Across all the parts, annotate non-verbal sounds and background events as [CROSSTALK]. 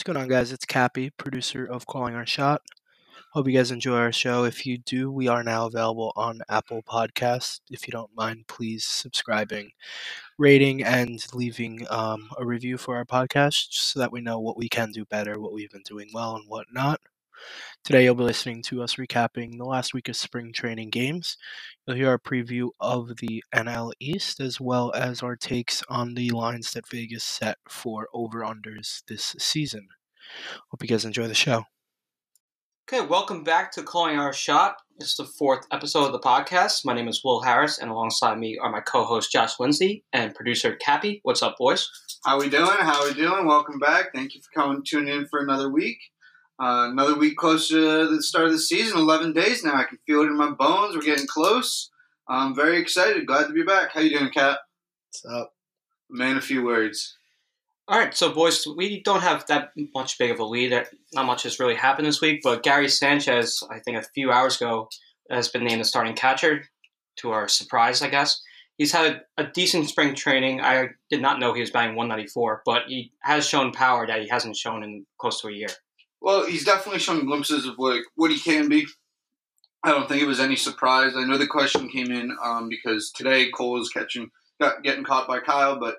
What's going on, guys? It's Cappy, producer of Calling Our Shot. Hope you guys enjoy our show. If you do, we are now available on Apple Podcasts. If you don't mind, please subscribing, rating, and leaving um, a review for our podcast so that we know what we can do better, what we've been doing well, and what not. Today, you'll be listening to us recapping the last week of spring training games. You'll hear our preview of the NL East as well as our takes on the lines that Vegas set for over unders this season. Hope you guys enjoy the show. Okay, welcome back to Calling Our Shot. It's the fourth episode of the podcast. My name is Will Harris, and alongside me are my co-host Josh Lindsay and producer Cappy. What's up, boys? How we doing? How we doing? Welcome back. Thank you for coming, tuning in for another week. Uh, another week closer to the start of the season. Eleven days now. I can feel it in my bones. We're getting close. I'm very excited. Glad to be back. How you doing, Kat? What's up? Man, a few words. All right, so boys, we don't have that much big of a lead. Not much has really happened this week, but Gary Sanchez, I think a few hours ago, has been named the starting catcher. To our surprise, I guess he's had a decent spring training. I did not know he was batting 194, but he has shown power that he hasn't shown in close to a year. Well, he's definitely shown glimpses of like what he can be. I don't think it was any surprise. I know the question came in um, because today Cole was catching, got, getting caught by Kyle, but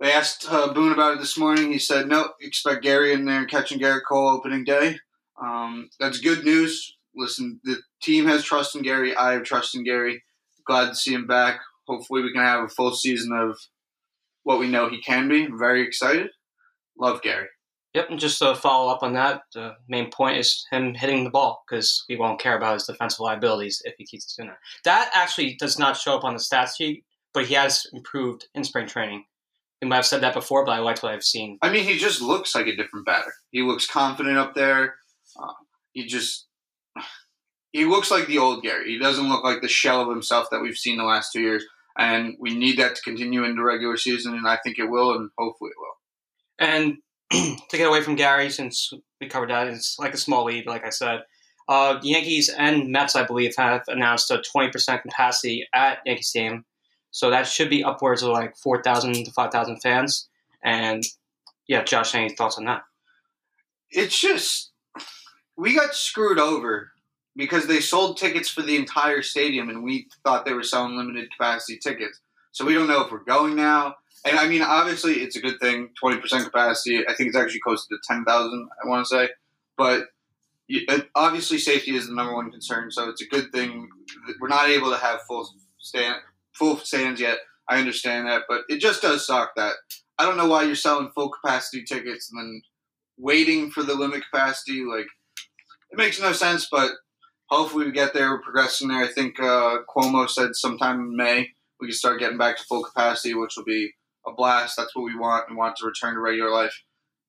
they asked uh, Boone about it this morning. He said, "No, expect Gary in there catching Gerrit Cole opening day." Um, that's good news. Listen, the team has trust in Gary. I have trust in Gary. Glad to see him back. Hopefully, we can have a full season of what we know he can be. I'm very excited. Love Gary. Yep, and just to follow up on that, the main point is him hitting the ball because we won't care about his defensive liabilities if he keeps doing that. That actually does not show up on the stats sheet, but he has improved in spring training. We might have said that before, but I liked what I've seen. I mean, he just looks like a different batter. He looks confident up there. Uh, he just he looks like the old Gary. He doesn't look like the shell of himself that we've seen the last two years. And we need that to continue into regular season, and I think it will, and hopefully it will. And to get away from Gary, since we covered that, it's like a small lead, like I said. Uh, the Yankees and Mets, I believe, have announced a 20% capacity at Yankee Stadium so that should be upwards of like 4,000 to 5,000 fans. And yeah, Josh, any thoughts on that? It's just, we got screwed over because they sold tickets for the entire stadium and we thought they were selling limited capacity tickets. So we don't know if we're going now. And I mean, obviously, it's a good thing 20% capacity. I think it's actually close to 10,000, I want to say. But obviously, safety is the number one concern. So it's a good thing. We're not able to have full stand full stands yet. I understand that, but it just does suck that I don't know why you're selling full capacity tickets and then waiting for the limit capacity. Like it makes no sense, but hopefully we get there. We're progressing there. I think uh, Cuomo said sometime in May we can start getting back to full capacity, which will be a blast. That's what we want. We want to return to regular life.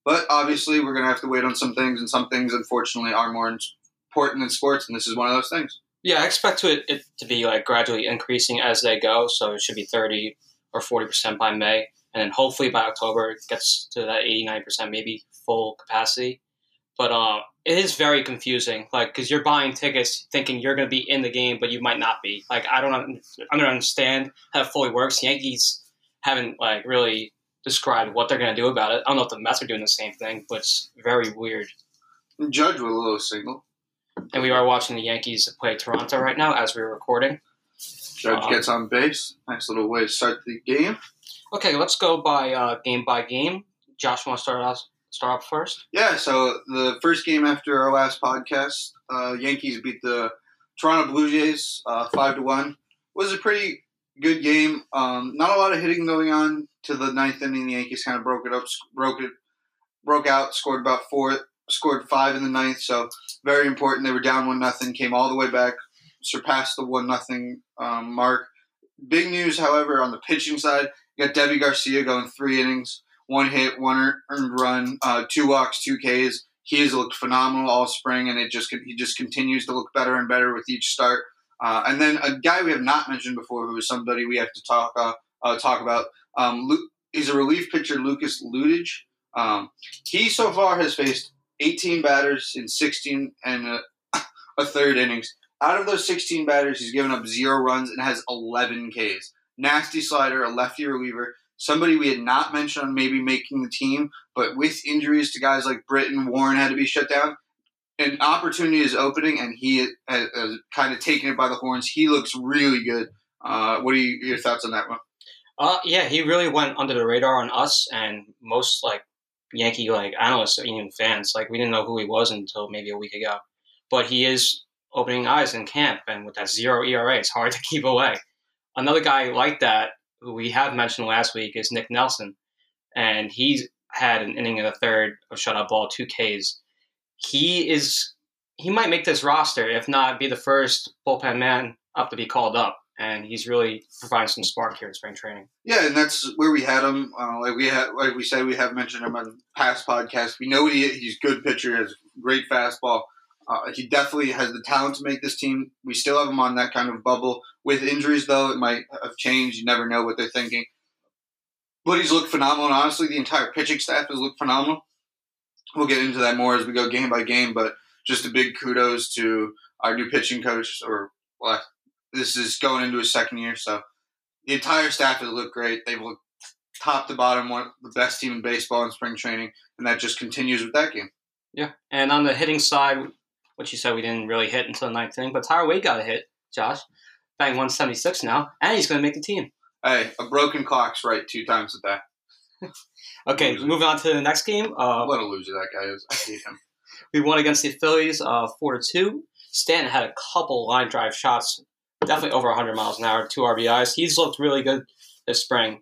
But obviously, we're going to have to wait on some things, and some things, unfortunately, are more important than sports, and this is one of those things. Yeah, I expect it, it to be like gradually increasing as they go. So it should be 30 or 40% by May. And then hopefully by October, it gets to that 89%, maybe full capacity. But uh, it is very confusing, like because you're buying tickets thinking you're going to be in the game, but you might not be. Like I don't, I don't understand how it fully works. Yankees haven't like really described what they're going to do about it. I don't know if the Mets are doing the same thing, but it's very weird. Judge with a little signal and we are watching the Yankees play Toronto right now as we're recording. Judge um, gets on base. Nice little way to start the game. Okay, let's go by uh, game by game. Josh, want to start off start off first? Yeah. So the first game after our last podcast, uh, Yankees beat the Toronto Blue Jays uh, five to one. Was a pretty good game. Um, not a lot of hitting going on to the ninth inning. The Yankees kind of broke it up, broke it, broke out, scored about four scored five in the ninth, so very important. They were down one nothing, came all the way back, surpassed the one nothing um, mark. Big news, however, on the pitching side, you got Deivi Garcia going three innings, one hit, one earned run, uh, two walks, two Ks. He has looked phenomenal all spring, and it just he just continues to look better and better with each start. Uh, and then a guy we have not mentioned before, who is somebody we have to talk uh, uh talk about. Um, Luke, he's a relief pitcher, Lucas Luetge. Um, he so far has faced 18 batters in 16 and a, a, third innings. Out of those 16 batters, he's given up zero runs and has 11 Ks. Nasty slider, a lefty reliever, somebody we had not mentioned on maybe making the team, but with injuries to guys like Britton, Warren had to be shut down. An opportunity is opening, and he has, has kind of taken it by the horns. He looks really good. Uh, what are you, your thoughts on that one? Uh, yeah, he really went under the radar on us and most like Yankee like analysts or even fans. Like we didn't know who he was until maybe a week ago. But he is opening eyes in camp, and with that zero ERA, it's hard [LAUGHS] to keep away. Another guy like that who we have mentioned last week is Nick Nelson, and he's had an inning in the third of shutout ball, two Ks. He is he might make this roster, if not be the first bullpen man up to be called up and he's really providing some spark here in spring training. Yeah, and that's where we had him. Uh, like we had, like we said, we have mentioned him on past podcasts. We know he, he's good pitcher, has great fastball. Uh, he definitely has the talent to make this team. We still have him on that kind of bubble. With injuries, though, it might have changed. You never know what they're thinking. But he's looked phenomenal, and honestly, the entire pitching staff has looked phenomenal. We'll get into that more as we go game by game, but just a big kudos to our new pitching coach, or well, this is going into his second year, so the entire staff has looked great. They've looked top to bottom, one of the best team in baseball in spring training, and that just continues with that game. Yeah, and on the hitting side, what you said we didn't really hit until the ninth inning, but Tyler Wade got a hit, Josh. Bang 176 now, and he's going to make the team. Hey, a broken clock's right two times at that. Okay, moving on to the next game. Uh, what a loser that guy is. I hate him. [LAUGHS] we won against the Phillies uh, 4 to 2. Stanton had a couple line drive shots definitely over 100 miles an hour, two RBIs. He's looked really good this spring,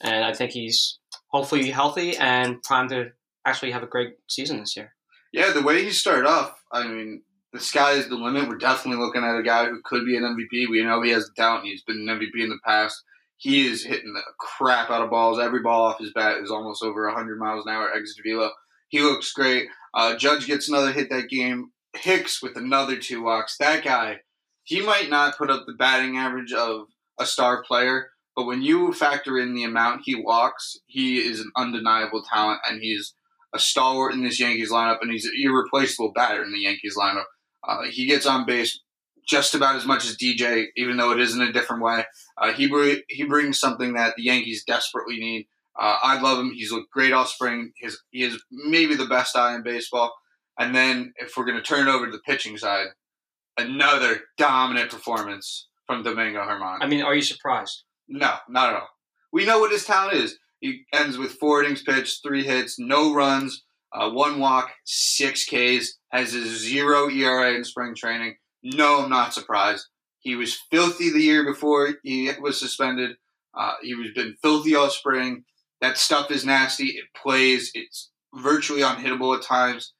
and I think he's hopefully healthy and primed to actually have a great season this year. Yeah, the way he started off, I mean, the sky is the limit. We're definitely looking at a guy who could be an MVP. We know he has talent. He's been an MVP in the past. He is hitting the crap out of balls. Every ball off his bat is almost over 100 miles an hour exit velo. He looks great. Uh, Judge gets another hit that game. Hicks with another two walks. That guy he might not put up the batting average of a star player, but when you factor in the amount he walks, he is an undeniable talent, and he's a stalwart in this Yankees lineup, and he's an irreplaceable batter in the Yankees lineup. Uh, he gets on base just about as much as DJ, even though it is in a different way. Uh, he br- he brings something that the Yankees desperately need. Uh, I love him. He's looked great all spring. His, he is maybe the best eye in baseball. And then if we're going to turn it over to the pitching side, another dominant performance from Domingo Germán. I mean, are you surprised? No, not at all. We know what his talent is. He ends with four innings pitched, three hits, no runs, uh, one walk, six Ks, has a zero ERA in spring training. No, I'm not surprised. He was filthy the year before he was suspended. Uh, he was been filthy all spring. That stuff is nasty. It plays. It's virtually unhittable at times.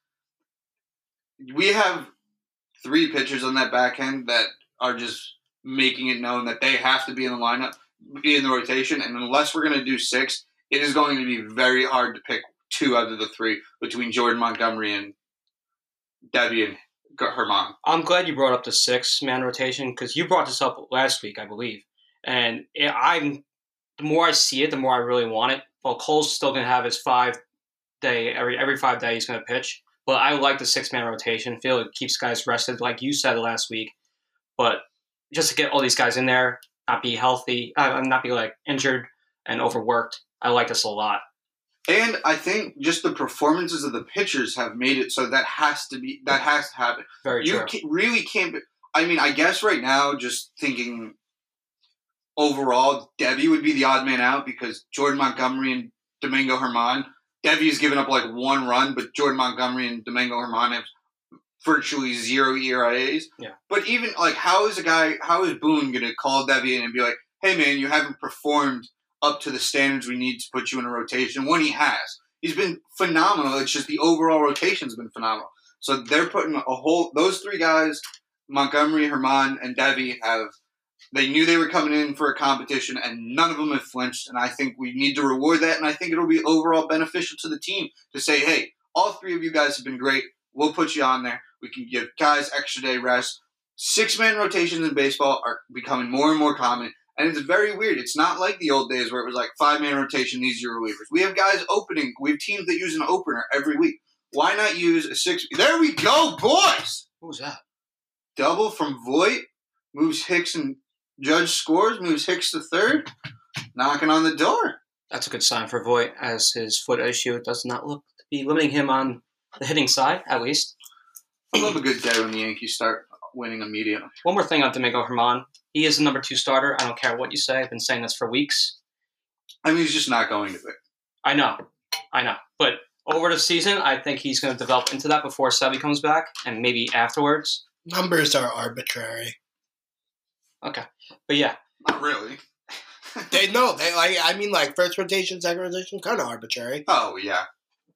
We have three pitchers on that back end that are just making it known that they have to be in the lineup, be in the rotation. And unless we're going to do six, it is going to be very hard to pick two out of the three between Jordan Montgomery and Deivi and Germán. I'm glad you brought up the six man rotation because you brought this up last week, I believe. And I'm the more I see it, the more I really want it. Well, Cole's still going to have his five day every every five days he's going to pitch. But I like the six man rotation. Feel it keeps guys rested, like you said last week. But just to get all these guys in there, not be healthy, uh, not be like injured and overworked. I like this a lot. And I think just the performances of the pitchers have made it so that has to be that has to happen. Very you true. Can, really can't. Be, I mean, I guess right now, just thinking overall, Deivi would be the odd man out because Jordan Montgomery and Domingo Germán Deivi's given up like one run, but Jordan Montgomery and Domingo Germán have virtually zero ERAs. Yeah. But even like, how is a guy, how is Boone going to call Deivi in and be like, "Hey, man, you haven't performed up to the standards we need to put you in a rotation"? When he has, he's been phenomenal. It's just the overall rotation's been phenomenal. So they're putting a whole those three guys, Montgomery, Germán, and Deivi have they knew they were coming in for a competition, and none of them have flinched. And I think we need to reward that. And I think it'll be overall beneficial to the team to say, hey, all three of you guys have been great. We'll put you on there. We can give guys extra day rest. Six man rotations in baseball are becoming more and more common. And it's very weird. It's not like the old days where it was like five man rotation, these are your relievers. We have guys opening. We have teams that use an opener every week. Why not use a six? There we go, boys. What was that? Double from Voit moves Hicks and Judge scores, moves Hicks to third, knocking on the door. That's a good sign for Voit, as his foot issue does not look to be limiting him on the hitting side, at least. I love a good day when the Yankees start winning immediately. One more thing on Domingo Germán. He is the number two starter. I don't care what you say. I've been saying this for weeks. I mean, he's just not going to be. I know. I know. But over the season, I think he's going to develop into that before Sevy comes back and maybe afterwards. Numbers are arbitrary. Okay. But yeah, Not really. [LAUGHS] They no, they like. I mean, like first rotation, second rotation, kind of arbitrary. oh yeah.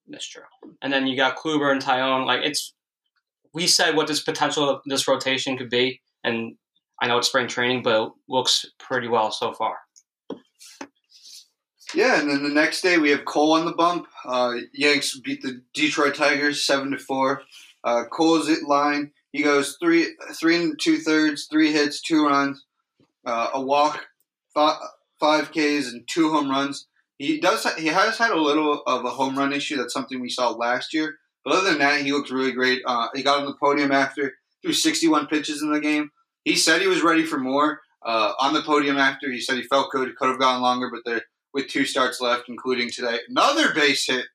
that's true. And then you got Kluber and Taillon. Like, it's. We said what this potential of this rotation could be. And I know it's spring training, but it looks pretty well so far. Yeah, and then the next day we have Cole on the bump. Uh, Yanks beat the Detroit Tigers seven to four. Uh, Cole's at line. He goes three three and two thirds, three hits, two runs, uh, a walk, five, five Ks, and two home runs. He does. He has had a little of a home run issue. That's something we saw last year. But other than that, he looked really great. Uh, he got on the podium after threw 61 pitches in the game. He said he was ready for more. Uh, on the podium after, he said he felt good. Could have gone longer, but there with two starts left, including today. Another base hit.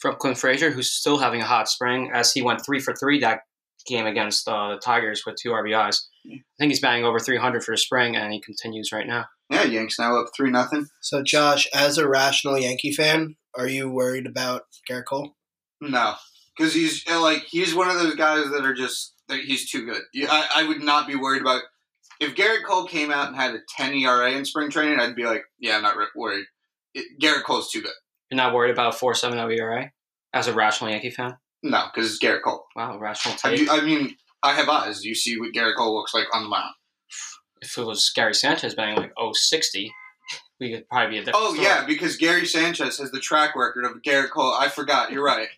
From Clint Frazier, who's still having a hot spring, as he went three for three that game against uh, the Tigers with two RBIs. I think he's batting over 300 for the spring, and he continues right now. Yeah, Yanks now up three nothing. So, Josh, as a rational Yankee fan, are you worried about Gerrit Cole? No, because he's uh, like he's one of those guys that are just that he's too good. I, I would not be worried about if Gerrit Cole came out and had a 10 ERA in spring training. I'd be like, yeah, I'm not worried. It, Gerrit Cole's too good. You're not worried about a 4.70 ERA as a rational Yankee fan? No, because it's Gerrit Cole. Wow, rational I, take. do- I mean, I have eyes. You see what Gerrit Cole looks like on the mound. if it was Gary Sanchez batting like 060, we could probably be a different Oh story. yeah, because Gary Sanchez has the track record of Gerrit Cole. I forgot. You're right.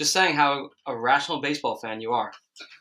Just saying how a rational baseball fan you are.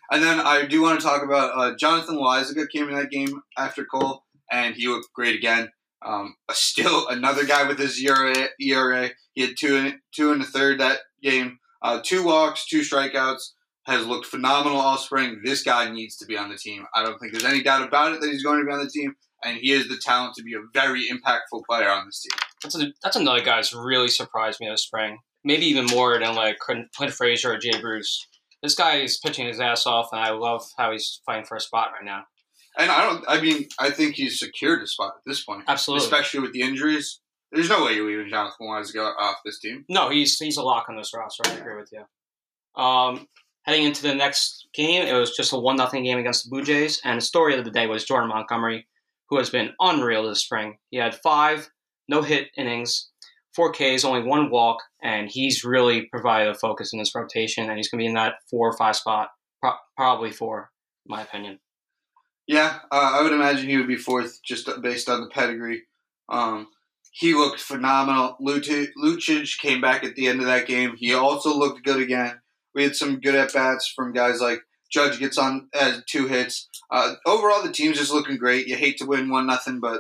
And then I do want to talk about uh, Jonathan Loaisiga came in that game after Cole, and he looked great again. Um, still another guy with his ERA. ERA. He had two in, two in the third that game. Uh, two walks, two strikeouts. Has looked phenomenal all spring. This guy needs to be on the team. I don't think there's any doubt about it that he's going to be on the team, and he has the talent to be a very impactful player on this team. That's, a, that's another guy that's really surprised me this spring. Maybe even more than like Clint Frazier or Jay Bruce. This guy is pitching his ass off, and I love how he's fighting for a spot right now. And I don't. I mean, I think he's secured a spot at this point, Absolutely. especially with the injuries. There's no way you're leaving Jonathan Loaisiga off this team. No, he's he's a lock on this roster. I agree with you. Um, heading into the next game, it was just a one nothing game against the Blue Jays, and the story of the day was Jordan Montgomery, who has been unreal this spring. He had five no hit innings, four Ks, only one walk, and he's really provided a focus in this rotation, and he's going to be in that four or five spot, pro- probably four, my opinion. Yeah, uh, I would imagine he would be fourth just based on the pedigree. Um, he looked phenomenal. Lucic came back at the end of that game. He also looked good again. We had some good at bats from guys like Judge gets on as two hits. Uh, overall, the team's just looking great. You hate to win one nothing, but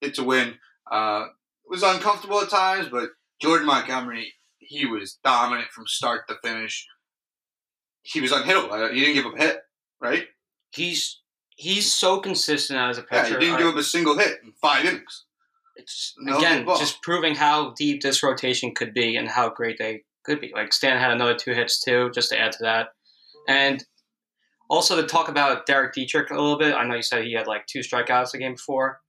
it's a win. Uh, was uncomfortable at times, but Jordan Montgomery, he was dominant from start to finish. He was unhittable. He didn't give up a hit, right? He's he's so consistent as a pitcher. Yeah, he didn't I- give up a single hit in five innings. it's No again just proving how deep this rotation could be and how great they could be. Like Stan had another two hits too, just to add to that. And also to talk about Derek Dietrich a little bit. I know you said he had like two strikeouts the game before.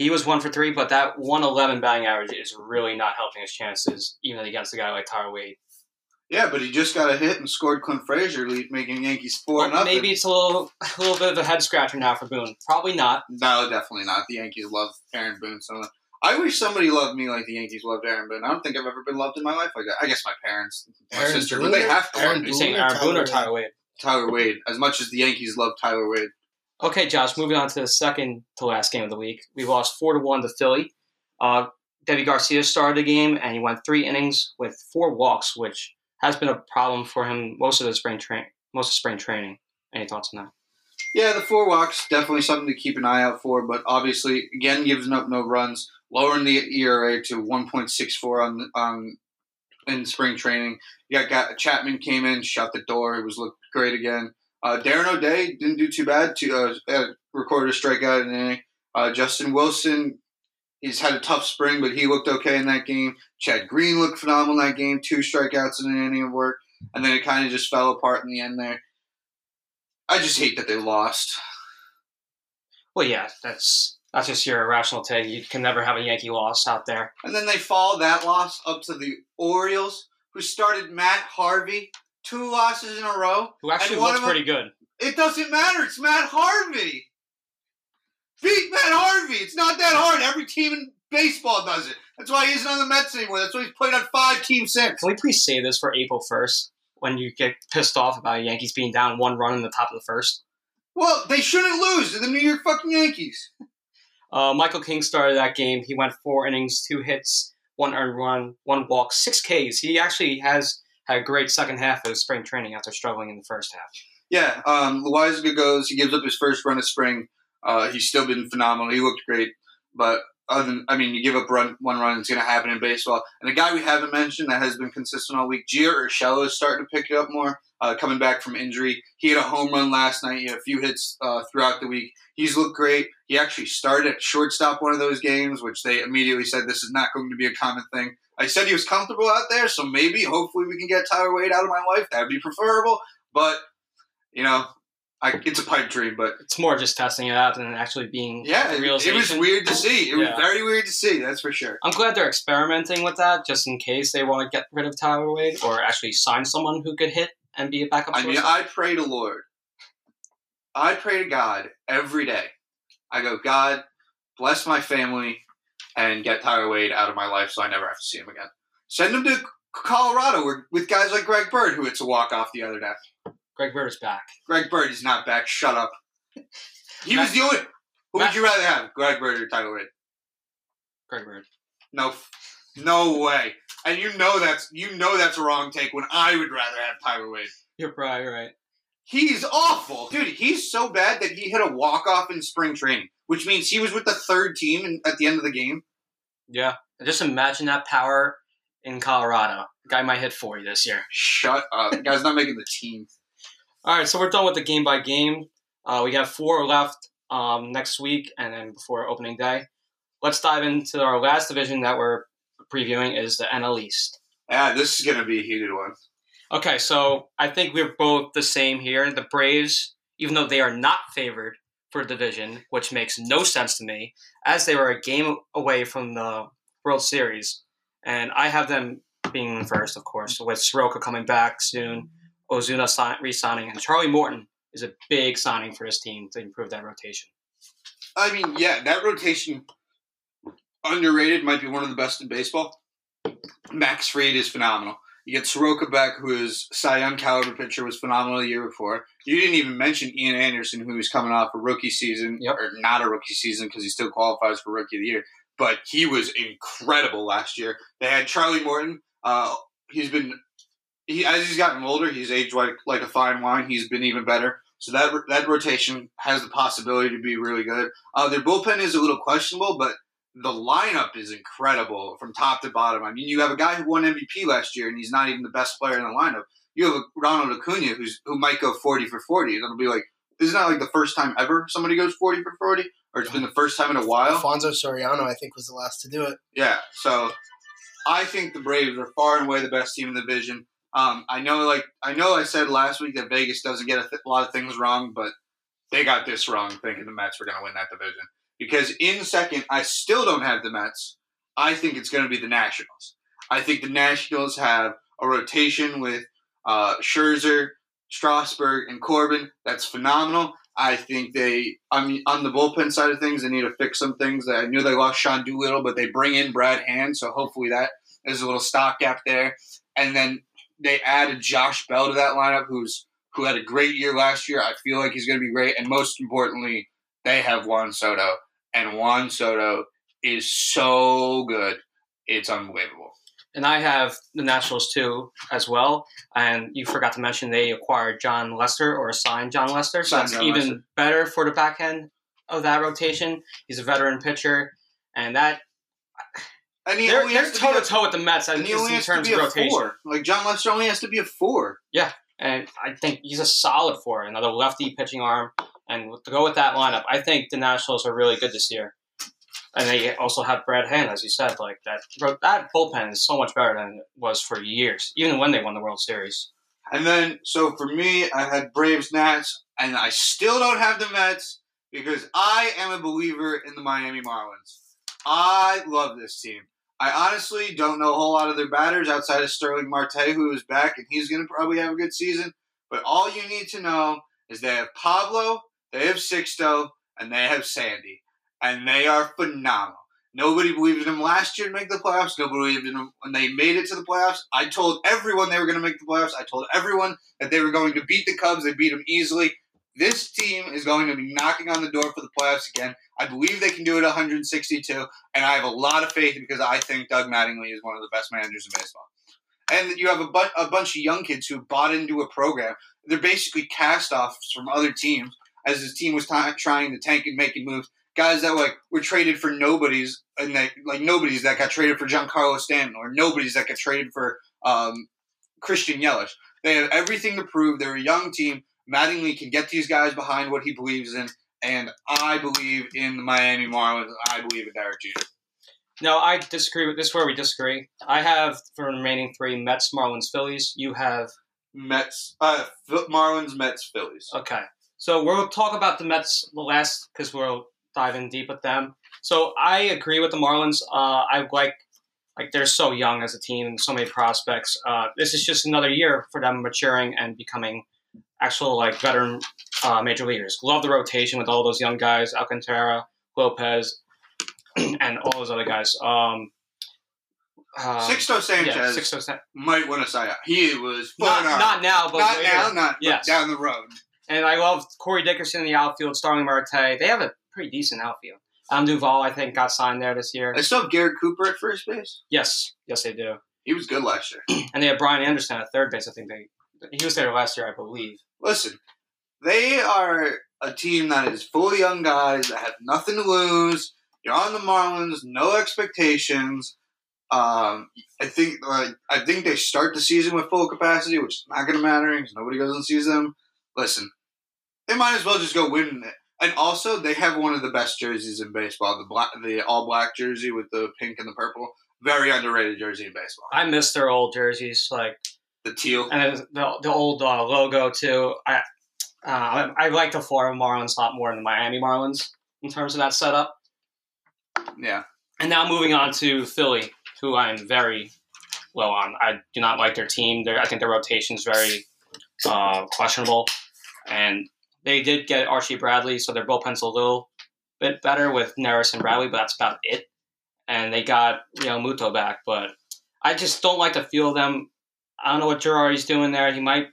He was one for three, but that 111 batting average is really not helping his chances, even against a guy like Tyler Wade. Yeah, but he just got a hit and scored Clint Frazier, making Yankees four Well, nothing. maybe it's a little, [LAUGHS] a little bit of a head scratcher now for Boone. Probably not. No, definitely not. The Yankees love Aaron Boone so much. I wish somebody loved me like the Yankees loved Aaron Boone. I don't think I've ever been loved in my life like that. I guess my parents, my Aaron sister, Boone but they have to Aaron love me. You're saying Aaron Boone or Tyler Tyler Wade? Tyler Wade, as much as the Yankees love Tyler Wade. Okay, Josh. Moving on to the second to last game of the week, we lost four to one to Philly. Uh, Deivi Garcia started the game, and he went three innings with four walks, which has been a problem for him most of the spring train, most of spring training. Any thoughts on that? Yeah, the four walks definitely something to keep an eye out for, but obviously again giving up no runs, lowering the ERA to 1.64 on on in spring training. Got, got Chapman came in, shut the door. It was looked great again. Uh, Darren O'Day didn't do too bad. To uh, uh, recorded a strikeout in an inning. Uh, Justin Wilson he's had a tough spring, but he looked okay in that game. Chad Green looked phenomenal in that game, two strikeouts in an inning of work, and then it kind of just fell apart in the end there. I just hate that they lost. Well, yeah, that's that's just your irrational take. You can never have a Yankee loss out there. And then they followed that loss up to the Orioles, who started Matt Harvey, two losses in a row. Who actually And looks of them- pretty good. It doesn't matter. It's Matt Harvey. Beat Matt Harvey. It's not that hard. Every team in baseball does it. That's why he isn't on the Mets anymore. That's why he's played on five teams since. Can we please say this for April first when you get pissed off about Yankees being down one run in the top of the first? Well, they shouldn't lose to the New York fucking Yankees. Uh, Michael King started that game. He went four innings, two hits, one earned run, one walk, six Ks. He actually has had a great second half of spring training after struggling in the first half. Yeah, um, Loaisiga goes. He gives up his first run of spring. Uh, he's still been phenomenal. He looked great, but other than, I mean, you give up run one run, it's going to happen in baseball. And a guy we haven't mentioned that has been consistent all week, Gio Urshela is starting to pick it up more, uh, coming back from injury. He had a home run last night. He had a few hits uh, throughout the week. He's looked great. He actually started at shortstop one of those games, which they immediately said this is not going to be a common thing. I said he was comfortable out there, so maybe, hopefully, we can get Tyler Wade out of my life. That'd be preferable. But you know, I, it's a pipe dream, but It's more just testing it out than actually being yeah, it, it was weird to see. It Yeah. was very weird to see. That's for sure. I'm glad they're experimenting with that, just in case they want to get rid of Tyler Wade or actually sign someone who could hit and be a backup. I mean, source. I pray to Lord. I pray to God every day. I go, God, bless my family and get Tyler Wade out of my life so I never have to see him again. Send him to Colorado where, with guys like Greg Bird, who hits a walk off the other day. Greg Bird is back. Greg Bird is not back. Shut up. [LAUGHS] He Matt- was the only. Who Matt- would you rather have, Greg Bird or Tyler Wade? Greg Bird. No, no way. And you know that's you know that's a wrong take. When I would rather have Tyler Wade. You're probably right. He's awful, dude. He's so bad that he hit a walk off in spring training, which means he was with the third team in, at the end of the game. Yeah. Just imagine that power in Colorado. The guy might hit 40 this year. Shut up, the guy's not making the team. All right, so we're done with the game by game. Uh, we have four left um, next week, and then before opening day. Let's dive into our last division that we're previewing is the NL East. Yeah, this is gonna be a heated one. Okay, so I think we're both the same here. The Braves, even though they are not favored for division, which makes no sense to me, as they were a game away from the World Series, and I have them being first, of course, with Soroka coming back soon, Ozuna sign- re-signing, and Charlie Morton is a big signing for this team to improve that rotation. I mean, yeah, that rotation underrated might be one of the best in baseball. Max Fried is phenomenal. You get Soroka back, who is Cy Young caliber pitcher, was phenomenal the year before. You didn't even mention Ian Anderson, who is coming off a rookie season, Yep. or not a rookie season because he still qualifies for rookie of the year. But he was incredible last year. They had Charlie Morton. Uh, he's been, he as he's gotten older, he's aged like like a fine wine. He's been even better. So that that rotation has the possibility to be really good. Uh, their bullpen is a little questionable, but the lineup is incredible from top to bottom. I mean, you have a guy who won MVP last year, and he's not even the best player in the lineup. You have a Ronald Acuna who's who might go forty for forty. and It'll be like isn't that like the first time ever somebody goes forty for forty, or it's been the first time in a while? Alfonso Soriano, I think, was the last to do it. Yeah, so I think the Braves are far and away the best team in the division. Um, I know, like I know, I said last week that Vegas doesn't get a, th- a lot of things wrong, but they got this wrong, thinking the Mets were going to win that division. Because in second, I still don't have the Mets. I think it's going to be the Nationals. I think the Nationals have a rotation with uh, Scherzer, Strasburg, and Corbin. That's phenomenal. I think they, I mean, on the bullpen side of things, they need to fix some things. I knew they lost Sean Doolittle, but they bring in Brad Hand, so hopefully that is a little stopgap there. And then they added Josh Bell to that lineup, who's who had a great year last year. I feel like he's going to be great. And most importantly, they have Juan Soto, and Juan Soto is so good, it's unbelievable. And I have the Nationals too as well. And you forgot to mention they acquired Jon Lester or signed Jon Lester, so that's John even Lester. better for the back end of that rotation. He's a veteran pitcher, and that And he they're they're toe to toe with the Mets in and he only has to terms be of a rotation. four. Like Jon Lester only has to be a four. Yeah, And I think he's a solid four, another lefty pitching arm. And to go with that lineup, I think the Nationals are really good this year. and they also have Brad Hand, as you said. Like that, that bullpen is so much better than it was for years, even when they won the World Series. And then, so for me, I had Braves, Nats, and I still don't have the Mets because I am a believer in the Miami Marlins. I love this team. I honestly don't know a whole lot of their batters outside of Starling Marte, who is back, and he's going to probably have a good season. But all you need to know is they have Pablo, they have Sixto, and they have Sandy, and they are phenomenal. Nobody believed in them last year to make the playoffs. Nobody believed in them when they made it to the playoffs. I told everyone they were going to make the playoffs. I told everyone that they were going to beat the Cubs. They beat them easily. This team is going to be knocking on the door for the playoffs again. I believe they can do it 162, and I have a lot of faith because I think Doug Mattingly is one of the best managers in baseball. And you have a, bu- a bunch of young kids who bought into a program. They're basically cast offs from other teams as his team was t- trying to tank and making moves. Guys that like were traded for nobodies and they like nobodies that got traded for Giancarlo Stanton or nobodies that got traded for um, Christian Yelich. They have everything to prove. They're a young team. Mattingly can get these guys behind what he believes in, and I believe in the Miami Marlins. I believe in Derek Jeter. No, I disagree with this. Is where we disagree. I have for the remaining three Mets, Marlins, Phillies. You have Mets, uh, Marlins, Mets, Phillies. okay. So we'll talk about the Mets the last because we'll dive in deep with them. So I agree with the Marlins. Uh, I like like they're so young as a team and so many prospects. Uh, this is just another year for them maturing and becoming actual like veteran uh, major leaguers. Love the rotation with all those young guys: Alcantara, Lopez, [CLEARS THROAT] and all those other guys. Um, uh, Sixto Sanchez yeah, six oh seven. might win a Cy Young. He was Not, not now, but Not later. now, not Yes. down the road. And I love Corey Dickerson in the outfield, Starling Marte. They have a pretty decent outfield. Adam Duvall, I think, got signed there this year. They still have Garrett Cooper at first base. Yes, yes, they do. He was good last year. [CLEARS THROAT] And they have Brian Anderson at third base. I think they he was there last year, I believe. Listen, they are a team that is full of young guys that have nothing to lose. You're on the Marlins, no expectations. Um, I think like I think they start the season with full capacity, which is not going to matter because nobody goes and sees them. Listen, they might as well just go win it. And also, they have one of the best jerseys in baseball the black, the all black jersey with the pink and the purple. Very underrated jersey in baseball. I miss their old jerseys, like The teal. and the the old uh, logo too. I uh, I, like the Florida Marlins a lot more than the Miami Marlins in terms of that setup. Yeah. And now moving on to Philly, who I'm very low on. I do not like their team. Their, I think their rotation is very uh, questionable. And they did get Archie Bradley, so their bullpen's a little bit better with Neris and Bradley, but that's about it. And they got Realmuto back, but I just don't like the feel of them. I don't know what Girardi's doing there. He might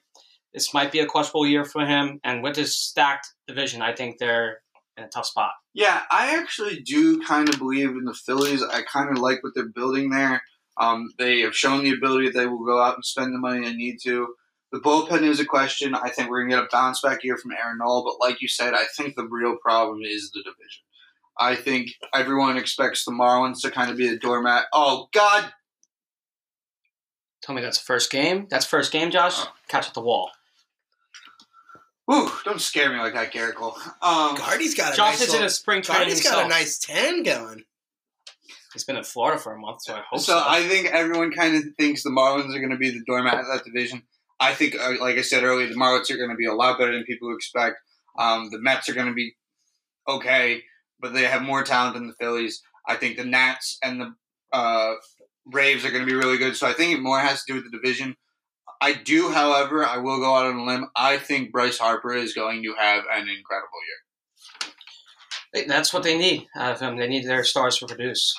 this might be a questionable year for him, and with this stacked division, I think they're in a tough spot. Yeah, I actually do kind of believe in the Phillies. I kind of like what they're building there. Um, they have shown the ability that they will go out and spend the money they need to. The bullpen is a question. I think we're going to get a bounce back year from Aaron Nola, but like you said, I think the real problem is the division. I think everyone expects the Marlins to kind of be a doormat. Oh, God. Tell me that's the first game. That's first game, Josh. Oh. Catch at the wall. Ooh, don't scare me like that, Gerrit Cole. Um, Gardy's got a Josh nice is in a little, spring training Gardy's got a nice ten going. He's been in Florida for a month, so I hope so so. I think everyone kind of thinks the Marlins are going to be the doormat of that division. I think, uh, like I said earlier, the Marlins are going to be a lot better than people expect. Um, the Mets are going to be okay, but they have more talent than the Phillies. I think the Nats and the uh, Braves are going to be really good. So I think it more has to do with the division. I do, however, I will go out on a limb. I think Bryce Harper is going to have an incredible year. They- That's what they need out of him. They need their stars to produce.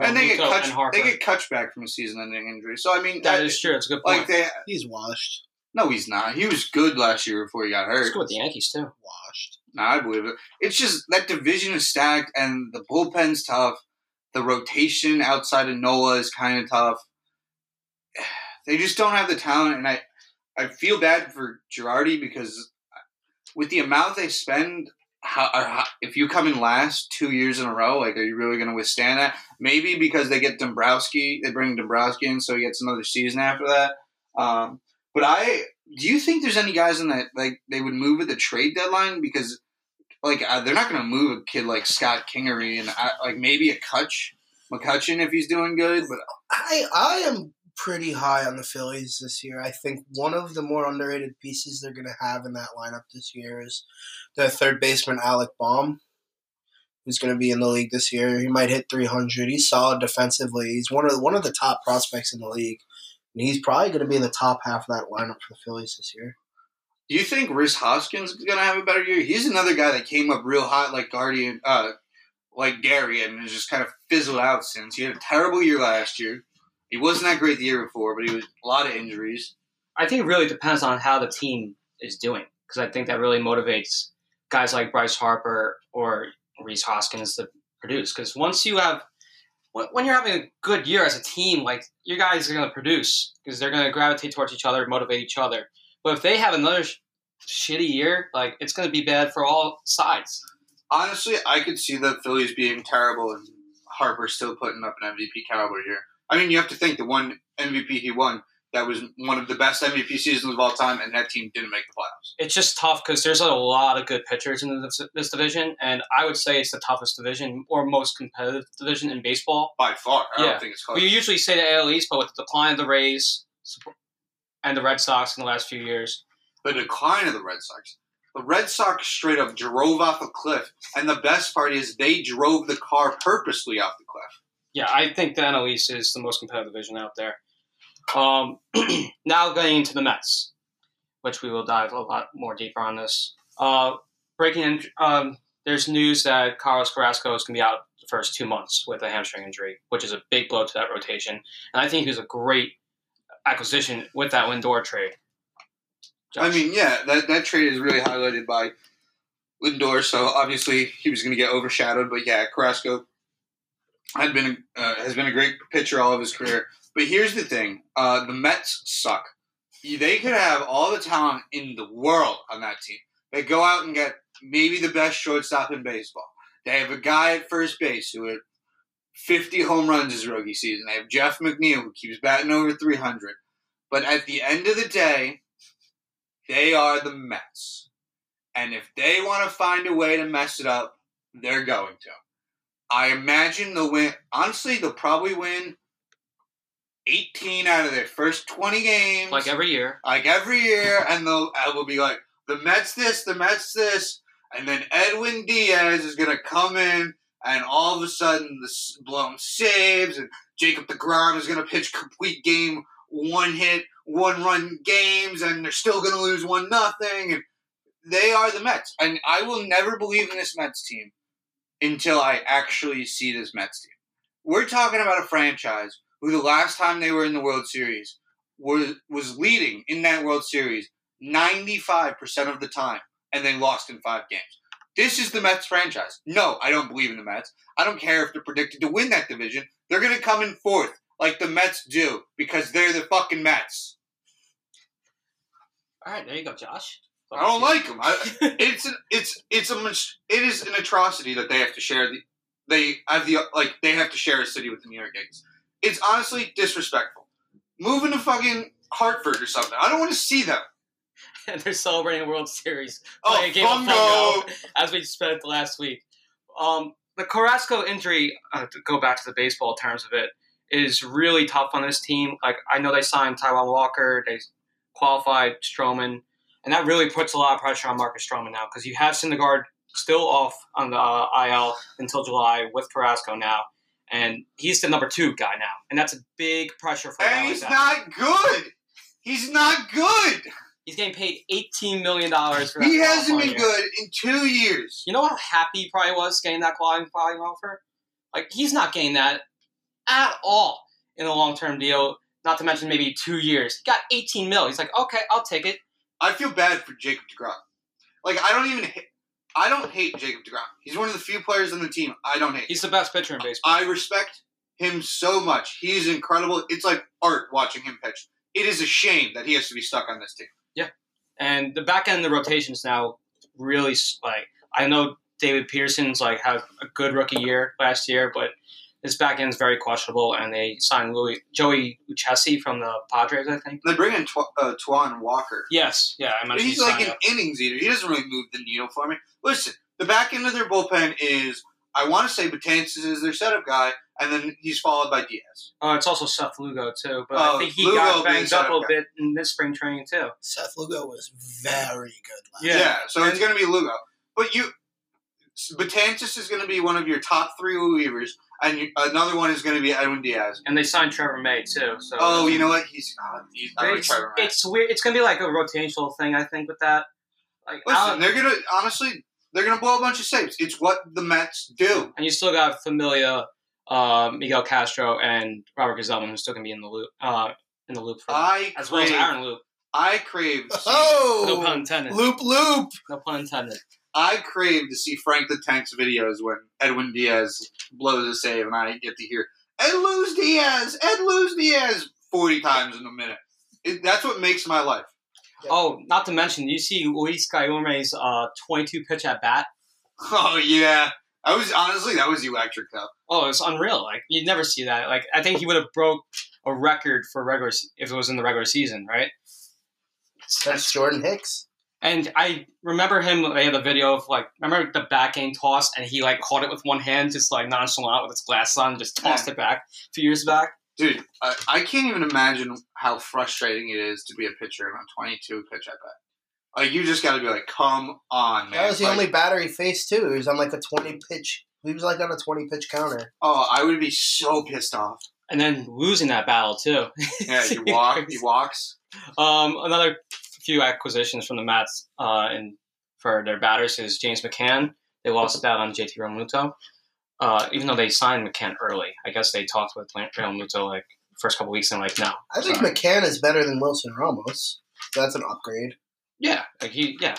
And they get Realmuto cut, they get cuts back from a season-ending injury. So I mean, that I- is true. It's a good point. like they. He's washed. No, he's not. He was good last year before he got hurt. It's good with the Yankees too. Washed. No, I believe it. It's just that division is stacked and the bullpen's tough. The rotation outside of Nola is kind of tough. [SIGHS] They just don't have the talent, and I, I feel bad for Girardi because uh, with the amount they spend, how, how, if you come in last two years in a row, like, are you really going to withstand that? Maybe because they get Dombrowski, they bring Dombrowski in, so he gets another season after that. Um, but I, do you think there's any guys in that like they would move at the trade deadline? Because like uh, they're not going to move a kid like Scott Kingery and uh, like maybe a Kutch McCutcheon if he's doing good, but I I am pretty high on the Phillies this year. I think one of the more underrated pieces they're going to have in that lineup this year is their third baseman Alec Bohm, who's going to be in the league this year. He might hit 300. He's solid defensively. He's one of one of the top prospects in the league, and he's probably going to be in the top half of that lineup for the Phillies this year. Do you think Rhys Hoskins is going to have a better year? He's another guy that came up real hot, like Guardian, uh, like Gary, and has just kind of fizzled out since. He had a terrible year last year. He wasn't that great the year before, but he was a lot of injuries. I think it really depends on how the team is doing because I think that really motivates guys like Bryce Harper or Rhys Hoskins to produce. Because once you have, when you're having a good year as a team, like your guys are going to produce because they're going to gravitate towards each other, motivate each other. But if they have another sh- shitty year, like it's going to be bad for all sides. Honestly, I could see the Phillies being terrible and Harper still putting up an MVP caliber year. I mean, you have to think the one MVP he won that was one of the best MVP seasons of all time, and that team didn't make the playoffs. It's just tough because there's a lot of good pitchers in this, this division, and I would say it's the toughest division or most competitive division in baseball. By far, I Yeah. don't think it's close. We usually say the AL East, but with the decline of the Rays and the Red Sox in the last few years, the decline of the Red Sox. The Red Sox straight up drove off a cliff, and the best part is they drove the car purposely off the cliff. Yeah, I think the NL East is the most competitive division out there. Um, [CLEARS THROAT] now going into the Mets, which we will dive a lot more deeper on this. Uh, breaking in, um, there's news that Carlos Carrasco is going to be out the first two months with a hamstring injury, which is a big blow to that rotation. And I think he was a great acquisition with that Lindor trade. I mean, yeah, that, that trade is really highlighted by Lindor, so obviously he was going to get overshadowed. But yeah, Carrasco had been uh, has been a great pitcher all of his career. But here's the thing: uh, the Mets suck. They could have all the talent in the world on that team. They go out and get maybe the best shortstop in baseball. They have a guy at first base who had 50 home runs his rookie season. They have Jeff McNeil who keeps batting over 300. But at the end of the day, they are the Mets. And if they want to find a way to mess it up, they're going to. I imagine they'll win. Honestly, they'll probably win 18 out of their first 20 games. like every year. like every year, and they'll I will be like the Mets this, the Mets this, and then Edwin Diaz is gonna come in, and all of a sudden the blown saves, and Jacob Degrom is gonna pitch complete game, one hit, one run games, and they're still gonna lose one nothing, and they are the Mets, and I will never believe in this Mets team until I actually see this Mets team. We're talking about a franchise who the last time they were in the World Series was was leading in that World Series 95% of the time and they lost in 5 games. This is the Mets franchise. No, I don't believe in the Mets. I don't care if they're predicted to win that division. They're going to come in fourth like the Mets do because they're the fucking Mets. All right, there you go, Josh. I don't like them. I, [LAUGHS] it's an, it's it's a it is an atrocity that they have to share the they have the like they have to share a city with the New York Yankees. It's honestly disrespectful. Moving to fucking Hartford or something. I don't want to see them. [LAUGHS] and they're celebrating a World Series. Oh, playing a game fungo. fungo, as we spent the last week. Um, the Carrasco injury, uh, to go back to the baseball terms of it, is really tough on this team. Like I know they signed Taijuan Walker, they qualified Stroman, and that really puts a lot of pressure on Marcus Stroman now because you have Syndergaard still off on the uh, IL until July with Carrasco now, and he's the number two guy now, and that's a big pressure for And he's that. not good. He's not good. He's getting paid eighteen million dollars for. He hasn't been year. good in two years. You know how happy he probably was getting that qualifying offer? Like he's not getting that at all in a long term deal. Not to mention maybe two years. He got 18 mil. He's like, okay, I'll take it. I feel bad for Jacob Degrom. Like I don't even. ha- I don't hate Jacob Degrom. He's one of the few players on the team I don't hate. He's the best pitcher in baseball. I respect him so much. He's incredible. It's like art watching him pitch. It is a shame that he has to be stuck on this team. Yeah, and the back end of the rotations now really like I know David Peterson's like had a good rookie year last year, but his back end is very questionable. And they signed Louis Joey Lucchesi from the Padres, I think. They bring in Tw- uh, Twan Walker. Yes, yeah, I But mentioned he's he like an up. innings eater. He doesn't really move the needle for me. Listen, the back end of their bullpen is I want to say Betances is their setup guy, and then he's followed by Diaz. Uh, it's also Seth Lugo too, but Oh, I think he Lugo got banged up a up little bit in this spring training too. Seth Lugo was very good last Yeah. Yeah, so it's going to be Lugo. But you, Betances is going to be one of your top three relievers, and you, another one is going to be Edwin Diaz. And they signed Trevor May too. So Oh, you know what? He's, uh, he's I like it's, Trevor May. it's weird. It's gonna be like a rotational thing, I think, with that. Like, Listen, Alec- they're gonna honestly, they're gonna blow a bunch of saves. It's what the Mets do. and you still got Familia, uh, Miguel Castro, and Robert Gsellman, who's still gonna be in the loop. Uh, in the loop for I as well as Aaron Loup. I crave, to see- No pun Oh, intended. loop loop. No pun intended. I crave to see Frank the Tank's videos when Edwin Diaz blows a save, and I get to hear Ed lose Diaz, Ed lose Diaz forty times in a minute. It, that's what makes my life. Oh, not to mention, you see Luis Guillorme's uh, 22 pitch at bat. [LAUGHS] Oh yeah, I was honestly that was electric though. Oh, it's unreal. Like you'd never see that. Like I think he would have broke a record for regular se- if it was in the regular season, right? That's Jordan Hicks. And I remember him. They had a video of like, remember the backhand toss, and he like caught it with one hand, just like nonchalant with his glasses on, just tossed it back a few years back. Dude, I, I can't even imagine how frustrating it is to be a pitcher on a 22 pitch at bat. Like, you just got to be like, come on, man. That was the Like, only batter he faced too. He was on like a twenty pitch. He was like on a twenty pitch counter. Oh, I would be so pissed off. And then losing that battle too. [LAUGHS] Yeah, he walk, he walks. Um, another few acquisitions from the Mets uh, and for their batters is James McCann. They lost out on JT Realmuto. Uh, even though they signed McCann early, I guess they talked with Realmuto like first couple weeks and like no. I think sorry. McCann is better than Wilson Ramos. That's an upgrade. yeah, like he yeah,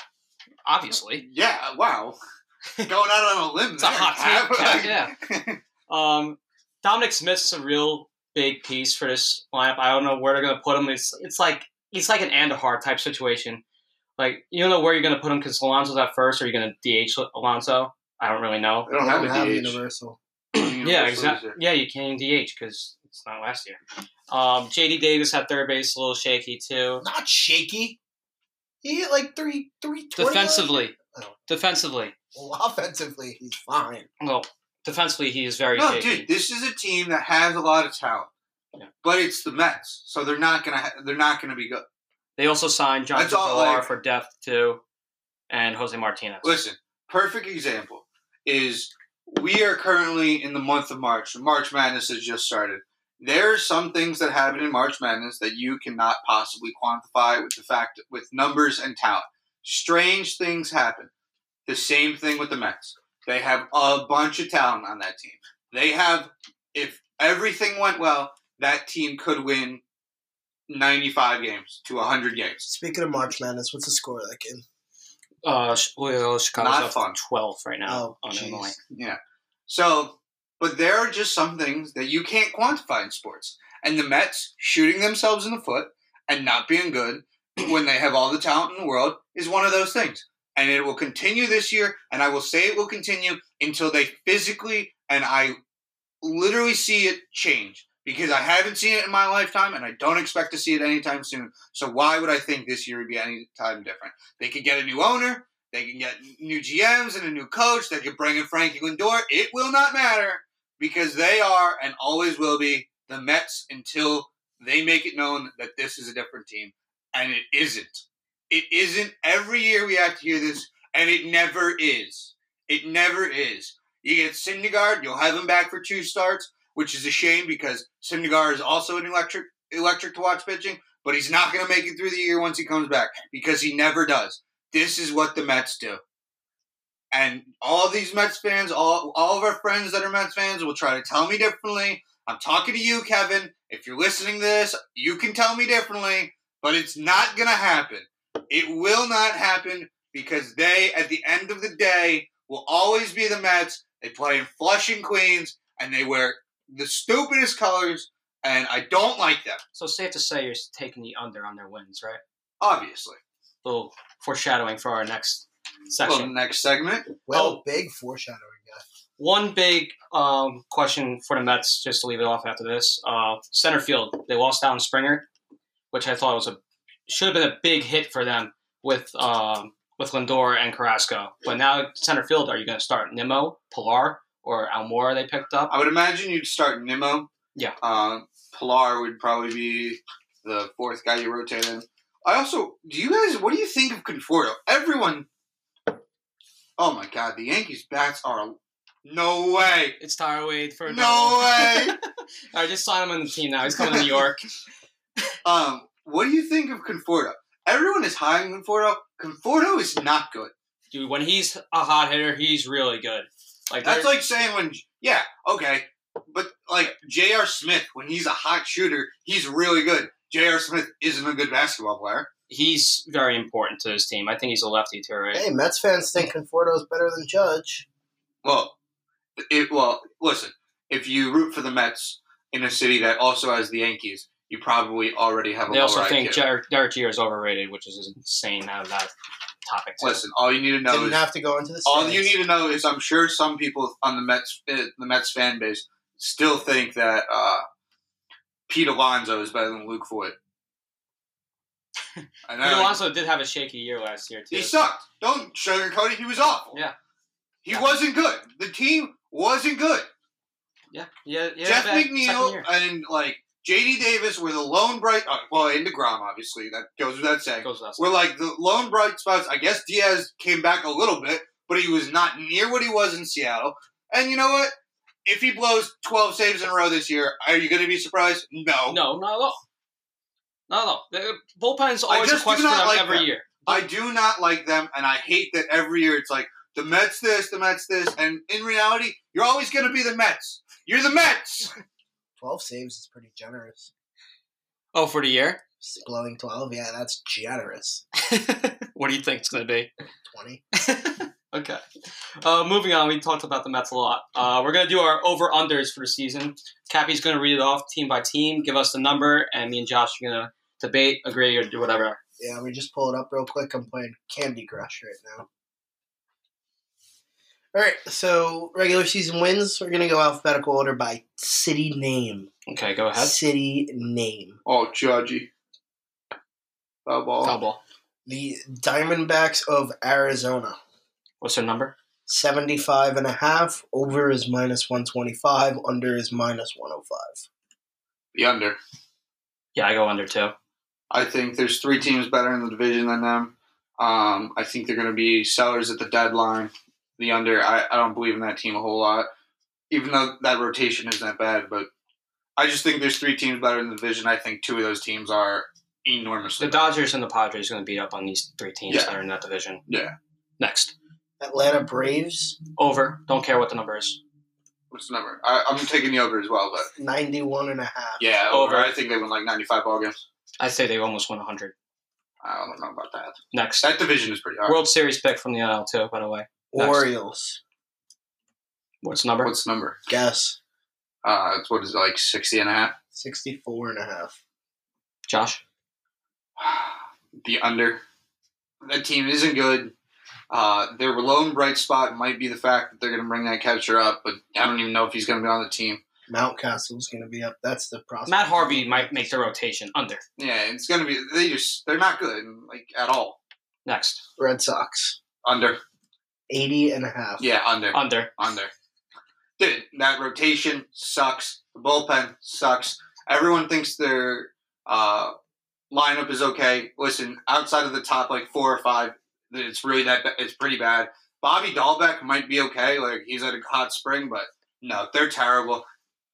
obviously Yeah, wow. [LAUGHS] Going out on a limb. it's a hot take. Cap. yeah. [LAUGHS] Um, Dominic Smith's a real big piece for this lineup. I don't know where they're gonna put him. It's it's like it's like an Andujar type situation. Like you don't know where you're gonna put him because Alonso's at first, or you're gonna DH Alonso. I don't really know. They don't They have don't a DH. universal. [CLEARS THROAT] Yeah, exactly. Yeah, you can't DH because it's not last year. Um, JD Davis at third base, a little shaky too. Not shaky. He hit like three three. Defensively, Oh. defensively, Well, offensively, he's fine. well, defensively he is very No, shaky. dude, this is a team that has a lot of talent. Yeah. But it's the Mets, so they're not gonna ha- they're not gonna be good. They also signed Jonathan That's all, Villar like- for depth too, and Jose Martinez. Listen, perfect example is we are currently in the month of March. March Madness has just started. There are some things that happen in March Madness that you cannot possibly quantify with the fact with numbers and talent. Strange things happen. The same thing with the Mets. They have a bunch of talent on that team. They have, if everything went well, that team could win 95 games to 100 games. Speaking of March Madness, what's the score of that game? uh, Ch- well, Chicago's Not up fun. to twelve right now Oh, on jeez. Illinois. Yeah. So, but there are just some things that you can't quantify in sports. And the Mets shooting themselves in the foot and not being good [CLEARS THROAT] when they have all the talent in the world is one of those things. And it will continue this year, and I will say it will continue until they physically and I literally see it change. Because I haven't seen it in my lifetime, and I don't expect to see it anytime soon. So why would I think this year would be any time different? They could get a new owner, they can get new GMs and a new coach. They could bring in Frankie Lindor. It will not matter because they are and always will be the Mets until they make it known that this is a different team. And it isn't. It isn't. Every year we have to hear this, and it never is. It never is. You get Syndergaard, you'll have him back for two starts, which is a shame because Syndergaard is also an electric electric to watch pitching, but he's not going to make it through the year once he comes back because he never does. This is what the Mets do. And all these Mets fans, all, all of our friends that are Mets fans will try to tell me differently. I'm talking to you, Kevin. If you're listening to this, you can tell me differently, but it's not going to happen. It will not happen because they, at the end of the day, will always be the Mets. They play in Flushing, Queens, and they wear the stupidest colors, and I don't like them, So safe to say you're taking the under on their wins, right? obviously. A little foreshadowing for our next Well, section. next segment. Well, Oh. big foreshadowing, guy. One big um, question for the Mets, just to leave it off after this. Uh, center field, they lost Alan Springer, which I thought was a should have been a big hit for them with um, with Lindor and Carrasco. But now center field, are you going to start Nimmo, Pilar, or Almora? They picked up. I would imagine you'd start Nimmo. Yeah. Uh, Pilar would probably be the fourth guy you rotate in. I also, do you guys, what do you think of Conforto? Everyone, oh my god, the Yankees bats are, no way, It's Tyler Wade for no way. [LAUGHS] All right, just sign him on the team now. He's coming to New York. [LAUGHS] [LAUGHS] um, what do you think of Conforto? Everyone is high on Conforto. Conforto is not good. Dude, when he's a hot hitter, he's really good. Like That's like saying when, yeah, okay, but like J.R. Smith, when he's a hot shooter, he's really good. J.R. Smith isn't a good basketball player. he's very important to his team. I think he's a lefty too, right? Hey, Mets fans think Conforto is better than Judge. Well, it well, listen, if you root for the Mets in a city that also has the Yankees, you probably already have a They also think IQ. Derek, Derek Jeter is overrated, which is insane out of that topic. Too. Listen, all you need to know Didn't is have to go into the all you need to know is I'm sure some people on the Mets uh, the Mets fan base still think that uh, Pete Alonso is better than Luke Voit. [LAUGHS] And Pete I- Alonso did have a shaky year last year too. He sucked. Don't sugarcoat it. He was awful. Yeah. He Yeah. wasn't good. The team wasn't good. Yeah, yeah, yeah. Jeff McNeil and like JD Davis were the lone bright. Uh, well, and Degrom obviously that goes without saying. Goes without Were like the lone bright spots. I guess Diaz came back a little bit, but he was not near what he was in Seattle. And you know what? If he blows twelve saves in a row this year, are you going to be surprised? No. No, not at all. Not at all. The bullpen's always a question not like every them. year. I do not like them, and I hate that every year it's like the Mets this, the Mets this, and in reality, you're always going to be the Mets. You're the Mets. [LAUGHS] 12 saves is pretty generous. Oh, for the year? Blowing 12, yeah, that's generous. [LAUGHS] what do you think it's going to be? 20. [LAUGHS] Okay. Uh, moving on, we talked about the Mets a lot. Uh, we're going to do our over unders for the season. Cappy's going to read it off team by team, give us the number, and me and Josh are going to debate, agree, or do whatever. Yeah, we just pull it up real quick. I'm playing Candy Crush right now. All right, so regular season wins. We're gonna go alphabetical order by city name. Okay, go ahead. City name. Oh, Judgy. Foul ball. Foul ball. The Diamondbacks of Arizona. What's their number? 75 and a half. Over is minus 125. Under is minus 105. The under. Yeah, I go under too. I think there's three teams better in the division than them. Um, I think they're going to be sellers at the deadline. The under, I, I don't believe in that team a whole lot, even though that rotation isn't that bad. But I just think there's three teams better in the division. I think two of those teams are enormously The better. Dodgers and the Padres are going to beat up on these three teams Yeah. that are in that division. Yeah. Next. Atlanta Braves, Over. Don't care what the number is. What's the number? I, I'm taking the over as well, but 91 and a half. yeah, over. Over. I think they win like 95 ball games. I'd say they almost won 100. I don't know about that. Next. That division is pretty hard. World Series pick from the NL, too, by the way. Next. Orioles. What's number? What's number? Guess. Uh, it's what is it, like 60 and a half? 64 and a half. Josh? [SIGHS] the under. That team isn't good. Uh, their lone bright spot might be the fact that they're going to bring that catcher up, but I don't even know if he's going to be on the team. Mountcastle's going to be up. That's the prospect. Matt Harvey might make the rotation. Under. Yeah, it's going to be. They just they're not good like at all. Next. Red Sox. Under. 80 and a half. Yeah, under. Under. Under. Dude, that rotation sucks. The bullpen sucks. Everyone thinks their uh, lineup is okay. Listen, outside of the top like four or five, it's really that it's pretty bad. Bobby Dalbec might be okay. Like he's at a hot spring, but no, they're terrible.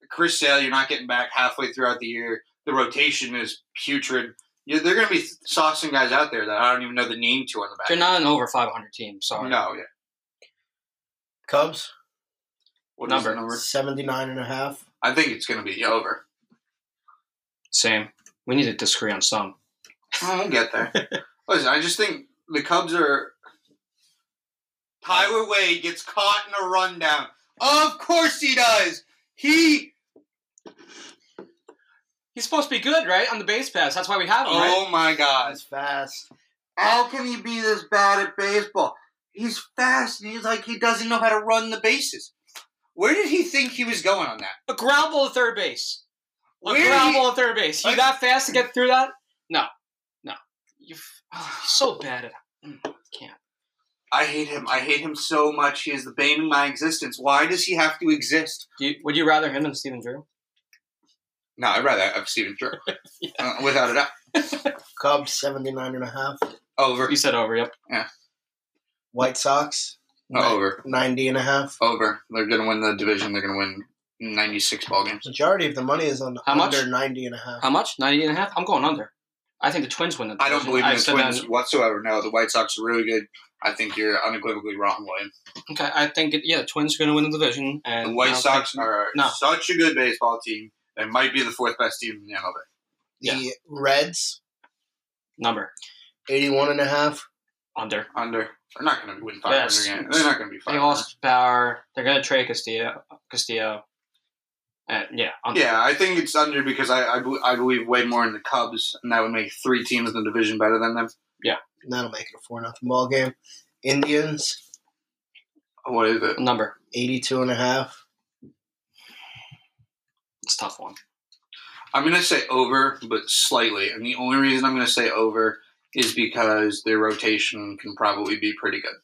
Chris Sale, you're not getting back halfway throughout the year. The rotation is putrid. Yeah, they're going to be saucing guys out there that I don't even know the name to on the back. They're not an over 500 team. Sorry. No, yeah. Cubs. What is the Number. number? 79 and a half. I think it's going to be over. Same. We need to disagree on some. Oh, we'll get there. [LAUGHS] Listen, I just think the Cubs are. Tyler Wade gets caught in a rundown. Of course he does. He. He's supposed to be good, right? On the base pass. That's why we have him, right? Oh my God! That's fast. How can he be this bad at baseball? He's fast. and He's like he doesn't know how to run the bases. Where did he think he was going on that? A ground ball to third base. A Where ground he- ball to third base. You Like- that fast to get through that? No. No. You, oh, so [SIGHS] bad at mm, Can't. I hate him. I hate him so much. He is the bane of my existence. Why does he have to exist? Do you, would you rather him than Steven Drew? No, I'd rather have Steven Drew. [LAUGHS] uh, without a doubt. [LAUGHS] Cubs 79 and a half. Over. You said over. Yep. White Sox No, over. 90 and a half. Over. They're going to win the division. They're going to win 96 ball games. Majority of the money is on How much? under 90 and a half. How much? 90 and a half? I'm going under. I think the Twins win the I don't believe in I the said Twins that- whatsoever. No, the White Sox are really good. I think you're unequivocally wrong, William. Okay, I think it, yeah, the Twins are going to win the division, and The I White don't Sox think- are No. such a good baseball team. They might be the fourth best team in the MLB. The Reds number 81 and a half. Under. Under. They're not going to win 500 Yes. games. They're not going to be 500. They lost Bauer. They're going to trade Castillo. Castillo. And yeah, under. Yeah, I think it's under because I, I, be- I believe way more in the Cubs, and that would make three teams in the division better than them. And that'll make it a 4 nothing ball game. Indians What is it? number. 82 and a half. It's a tough one. I'm going to say over, but slightly. And the only reason I'm going to say over is because their rotation can probably be pretty good.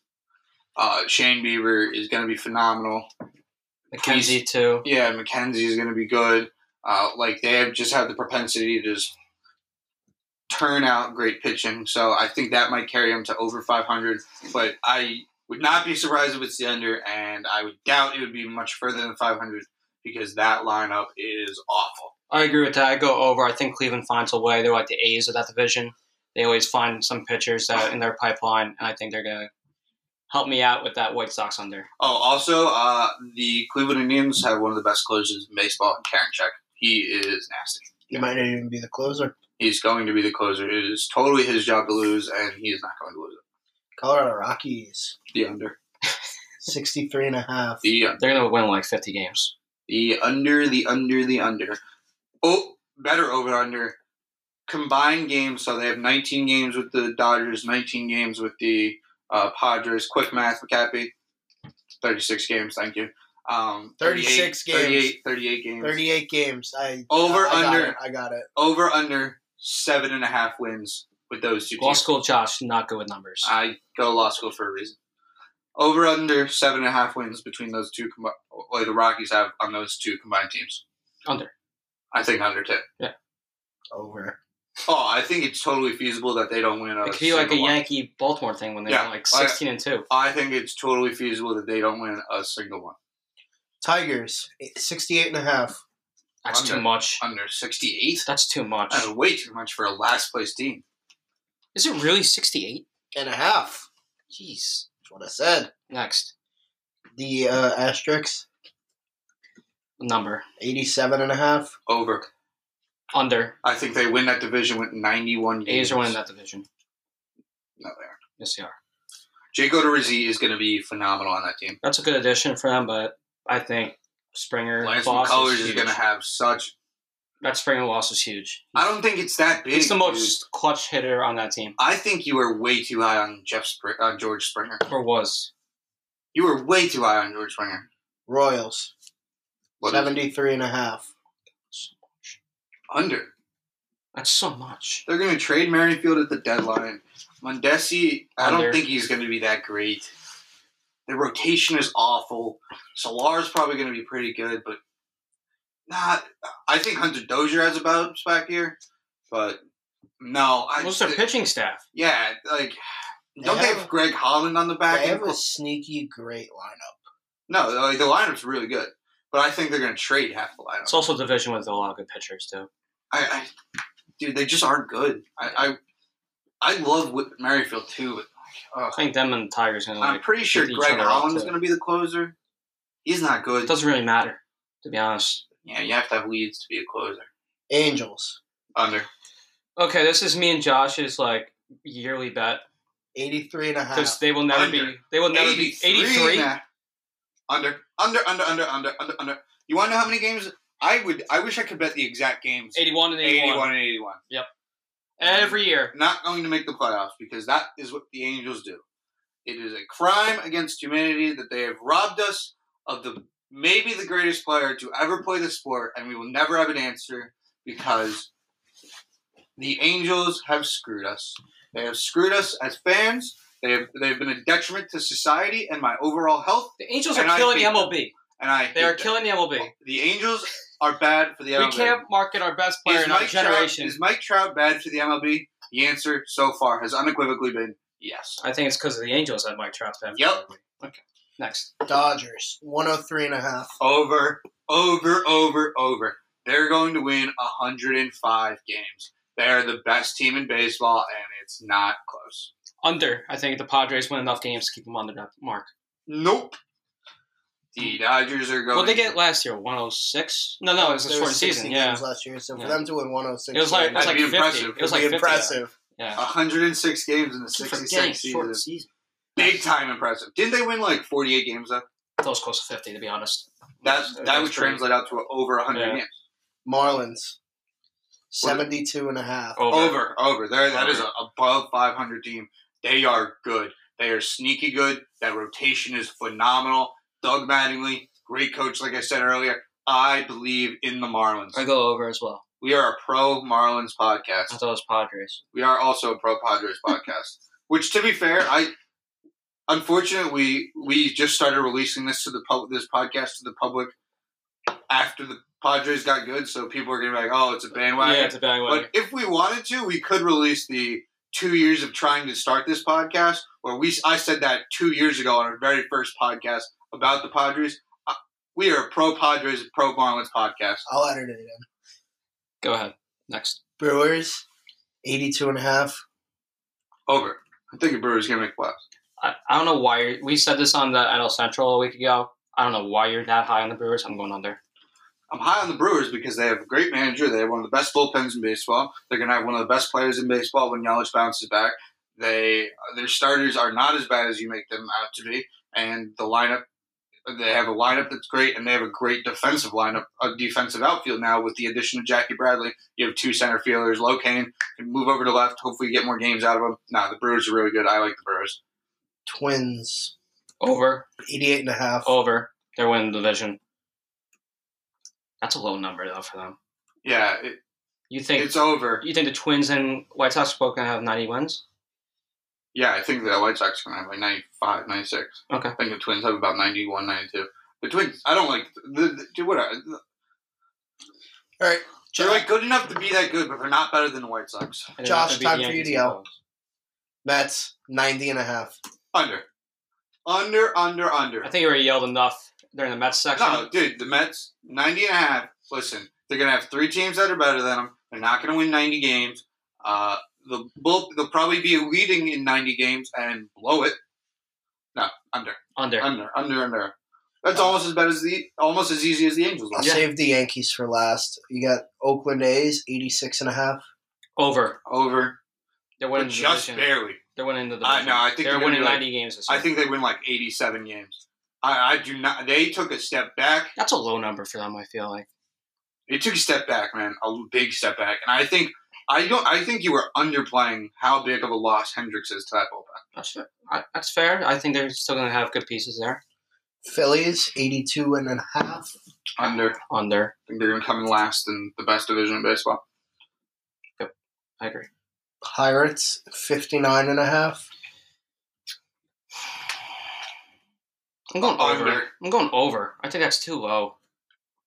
Uh, Shane Bieber is going to be phenomenal. McKenzie too. Yeah, McKenzie is going to be good. Uh, like they have just have the propensity to just turn out great pitching. So I think that might carry them to over 500. But I would not be surprised if it's the under, and I would doubt it would be much further than 500 because that lineup is awful. I agree with that. I go over. I think Cleveland finds a way. They're like the A's of that division. They always find some pitchers that in their pipeline, and I think they're going to help me out with that White Sox under. Oh, also, uh, the Cleveland Indians have one of the best closers in baseball, Karinchak. He is nasty. He might not even be the closer. He's going to be the closer. It is totally his job to lose, and he is not going to lose it. Colorado Rockies The under. [LAUGHS] 63 and a half. The under. They're going to win like 50 games. The under, the under, the under. Oh, better over under. Combined games, so they have 19 games with the Dodgers, 19 games with the uh, Padres. Quick math, McCappy. 36 games, thank you. Um, 36 games. 38, 38 games. 38 games. I Over, I got under. it, I got it. Over, under, seven and a half wins with those two Law teams. school Josh, not good with numbers. I go to law school for a reason. Over, under, seven and a half wins between those two, combi- like the Rockies have on those two combined teams. under. I think under too. Yeah. Over. Oh, I think it's totally feasible that they don't win. A It could be like a one. Yankee Baltimore thing when they're Yeah, like I- 16 and 2. I think it's totally feasible that they don't win a single one. Tigers 68 and a half. That's Under. too much. Under 68? That's too much. That's way too much for a last place team. Is it really 68? And a half. Jeez. That's what I said. Next. The uh, Asterix Number. 87 and a half. Over. Under. I think they win that division with 91 games. A's are winning that division. No, they aren't. Yes, they are. Jay Odorizzi is going to be phenomenal on that team. That's a good addition for them, but I think Springer Lance loss McCullers is is going to have such. that Springer loss is huge. I don't think it's that big. He's the dude. most clutch hitter on that team, I think you were way too high on Jeff Spr- on George Springer. or was. You were way too high on George Springer. Royals What is it? 73 and a half. Under? That's so much. They're going to trade Merrifield at the deadline. Mondesi, I Under. don't think he's going to be that great. The rotation is awful. Soler's probably going to be pretty good, but not. I think Hunter Dozier has a bounce back here, but no. I, What's their pitching staff? Yeah, like don't They they have- have Greg Holland on the back They end? have a sneaky great lineup. No, like, the lineup's really good, but I think they're going to trade half the lineup. It's also a division with a lot of good pitchers too. I, I dude, they just aren't good. I, I, I love Whit Merrifield too. But like, ugh. I think them and the Tigers gonna I'm like. pretty sure Greg other up, Holland's too. going to be the closer. He's not good. It doesn't really matter, to be honest. Yeah, you have to have leads to be a closer. Angels Under. Okay, this is me and Josh's like yearly bet 83 and a half. because they will never Under. be. They will never be 83. Under. Under. Under. Under. Under. Under. Under. You want to know how many games? I would. I wish I could bet the exact games. 81 and 81. 81 and 81. Yep. Every year. Not going to make the playoffs because that is what the Angels do. It is a crime against humanity that they have robbed us of the maybe the greatest player to ever play the sport, and we will never have an answer because the Angels have screwed us. They have screwed us as fans, They have they've been a detriment to society and my overall health. The Angels are I killing the hate them. MLB. And I They are them. killing the MLB. the Angels are bad for the MLB. We can't market our best player Is in our Mike, Trout, generation. is Mike Trout bad for the MLB? The answer so far has unequivocally been yes. I think it's because of the Angels that Mike Trout's been. Yep. Okay. Next. Dodgers, 103 and a half. Over, over, over, over. They're going to win 105 games. They're the best team in baseball, and it's not close. Under. I think the Padres win enough games to keep them under that mark. Nope. The Dodgers are going. What did they get last year? 106? No, no, it was a There short was 60 season. games Yeah. last year, so for Yeah. them to win 106 It was like, it was That'd like be 50. impressive. It was like be 50. impressive. Yeah. 106 games in the For 66 getting season. season. Big time impressive. Didn't they win like 48 games though? That was close to 50, to be honest. That was- that would translate out to over 100 Yeah. games. Marlins, 72 and a half. Over. Over, over. There, that is Over. a above 500 team. They are good. They are sneaky good. That rotation is phenomenal. Doug Mattingly, great coach. Like I said earlier, I believe in the Marlins. I go over as well. We are a pro Marlins I podcast. thought it was Padres. We are also a pro Padres podcast. [LAUGHS] Which, to be fair, I unfortunately we we just started releasing this to the pub, this podcast to the public after the Padres got good. So people are gonna be like, "Oh, it's a bandwagon." yeah, it's a bandwagon. But if we wanted to, we could release the two years of trying to start this podcast, where we I said that two years ago on our very first podcast about the Padres. Uh, We are a pro Padres, pro Marlins podcast. I'll edit it in. Go ahead. Next. Brewers, 82 and a half. Over. I think the Brewers gonna make playoffs. I, I don't know why you're, we said this on the NL Central a week ago. I don't know why you're that high on the Brewers. I'm going under. I'm high on the Brewers because they have a great manager. They have one of the best bullpens in baseball. They're going to have one of the best players in baseball when Yelich bounces back. They their starters are not as bad as you make them out to be, and the lineup they have a lineup that's great, and they have a great defensive lineup, a defensive outfield now with the addition of Jackie Bradley. You have two center fielders. Locane can move over to left. Hopefully, get more games out of them. No, the Brewers are really good. I like the Brewers. Twins, Over. 88 and a half. Over. They're winning the division. That's a low number though for them. Yeah, it, You think it's over. you think the Twins and White Sox are both gonna have 90 wins? Yeah, I think the White Sox are going to have like 95, 96. Okay. I think the Twins have about 91, 92. The Twins, I don't like the, the what? All right. They're like good enough to be that good, but they're not better than the White Sox. Josh, time for you to and go. Mets, 90 and a half. Under, under, under, under. I think you already yelled enough during the Mets section. No, dude, the Mets 90 and a half. Listen, they're going to have three teams that are better than them. They're not going to win 90 games. Uh, the bull, they'll probably be leading in 90 games and blow it. No, under, Under. under, under, under. That's almost as bad as the, almost as easy as the Angels. I'll Are. Yeah. save the Yankees for last. You got Oakland A's, 86 and a half. Over. Over, They're but winning the just division. barely. They're winning the I division. know, I think they're they're winning be like- 90 games this year. I think they win like 87 games. I, I do not. They took a step back. that's a low number for them. I feel like. They took a step back, man, a big step back. And I think I don't. I think you were underplaying how big of a loss Hendriks is to that bullpen. That's fair. I, that's fair. I think they're still going to have good pieces there. Phillies, 82 and a half. Under. I Under. think they're going to come in last in the best division in baseball. Yep, I agree. Pirates, 59 and a half. I'm going over. Under. I'm going over. I think that's too low.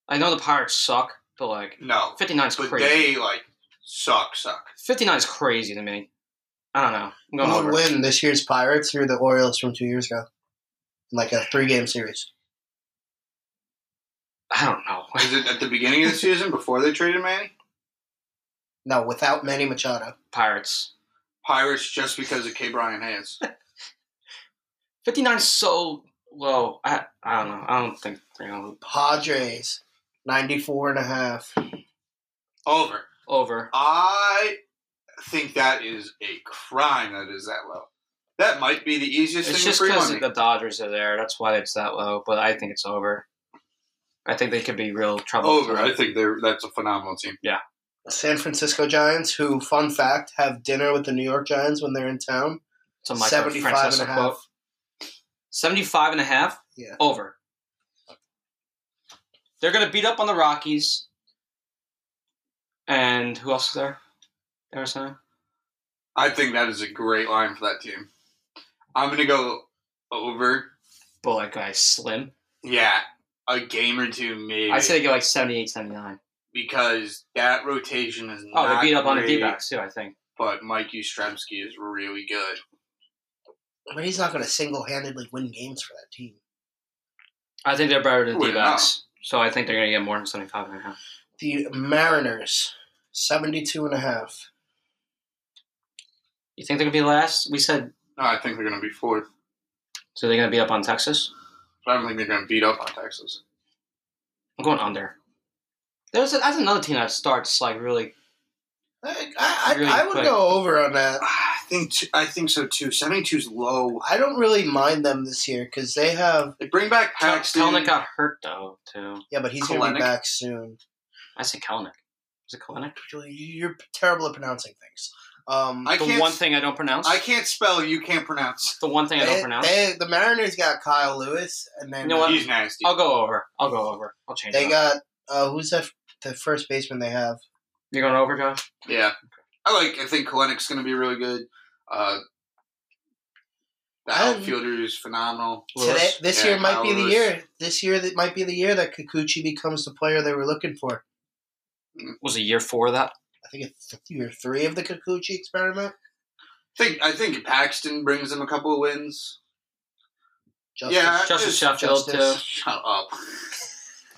I know the Pirates suck, but like No, 59 is but crazy. they like suck, suck. 59 is crazy to me. I don't know. I'm going Who over. would win this year's Pirates or the Orioles from two years ago? In like a three game series. I don't know. [LAUGHS] Is it at the beginning of the season before they traded Manny? No, without Manny Machado. Pirates. Pirates just because of Ke'Bryan Hayes. [LAUGHS] 59 is so low. I, I don't know. I don't think they're going to lose. Padres, 94 and a half. Over. over. I think that is a crime. That is that low. That might be the easiest It's thing just to free because the Dodgers are there. That's why it's that low. But I think it's over. I think they could be real trouble. Over. I think they're that's a phenomenal team. Yeah. San Francisco Giants, who, fun fact, have dinner with the New York Giants when they're in town. It's a Michael 75 and a half. quote. 75 and a half? Yeah. Over. They're going to beat up on the Rockies. And who else is there? Arizona? I think that is a great line for that team. I'm gonna go over. But like guy slim. Yeah, a game or two maybe. I'd say they go like 78, 79. because that rotation is oh, not. Oh, not they beat up on the D-backs too. I think. But Mike Yastrzemski is really good. But he's not going to single handedly win games for that team. I think they're better than Well, D-backs. So I think they're gonna get more than 75 and a half. The Mariners, 72 and a half. You think they're gonna be last? We said No, I think they're gonna be fourth. so. They're gonna beat up on Texas. But I don't think they're gonna beat up on Texas. I'm going under. There's a, that's another team that starts like really. I, I, Really I would quick. go over on that. Ah, I think t- I think so too. 72 is low. I don't really mind them this year because they have. They bring back Paxton. Kelnick got hurt though too. Yeah, but he's going to be back soon. I say Kelnick. Is it Kelnick? You're terrible at pronouncing things. Um, I the one thing I don't pronounce. I can't spell. You can't pronounce. the one thing I don't pronounce. they- the Mariners got Kyle Lewis, and then You know what? He's nasty. I'll go over. I'll go over. I'll change. they it up. got uh, who's that? The first baseman they have. You're going over, Josh. Yeah, I like. I think Kelenic's going to be really good. Uh, the Um, outfielder is phenomenal. Today, this Yeah, year might Kyle be the Lewis. year. This year that might be the year that Kikuchi becomes the player they were looking for. Was it year four of that? I think it's year three of the Kikuchi experiment. I think I think Paxton brings them a couple of wins. Justice, Yeah, Justice just Sheffield Justice. Shut up.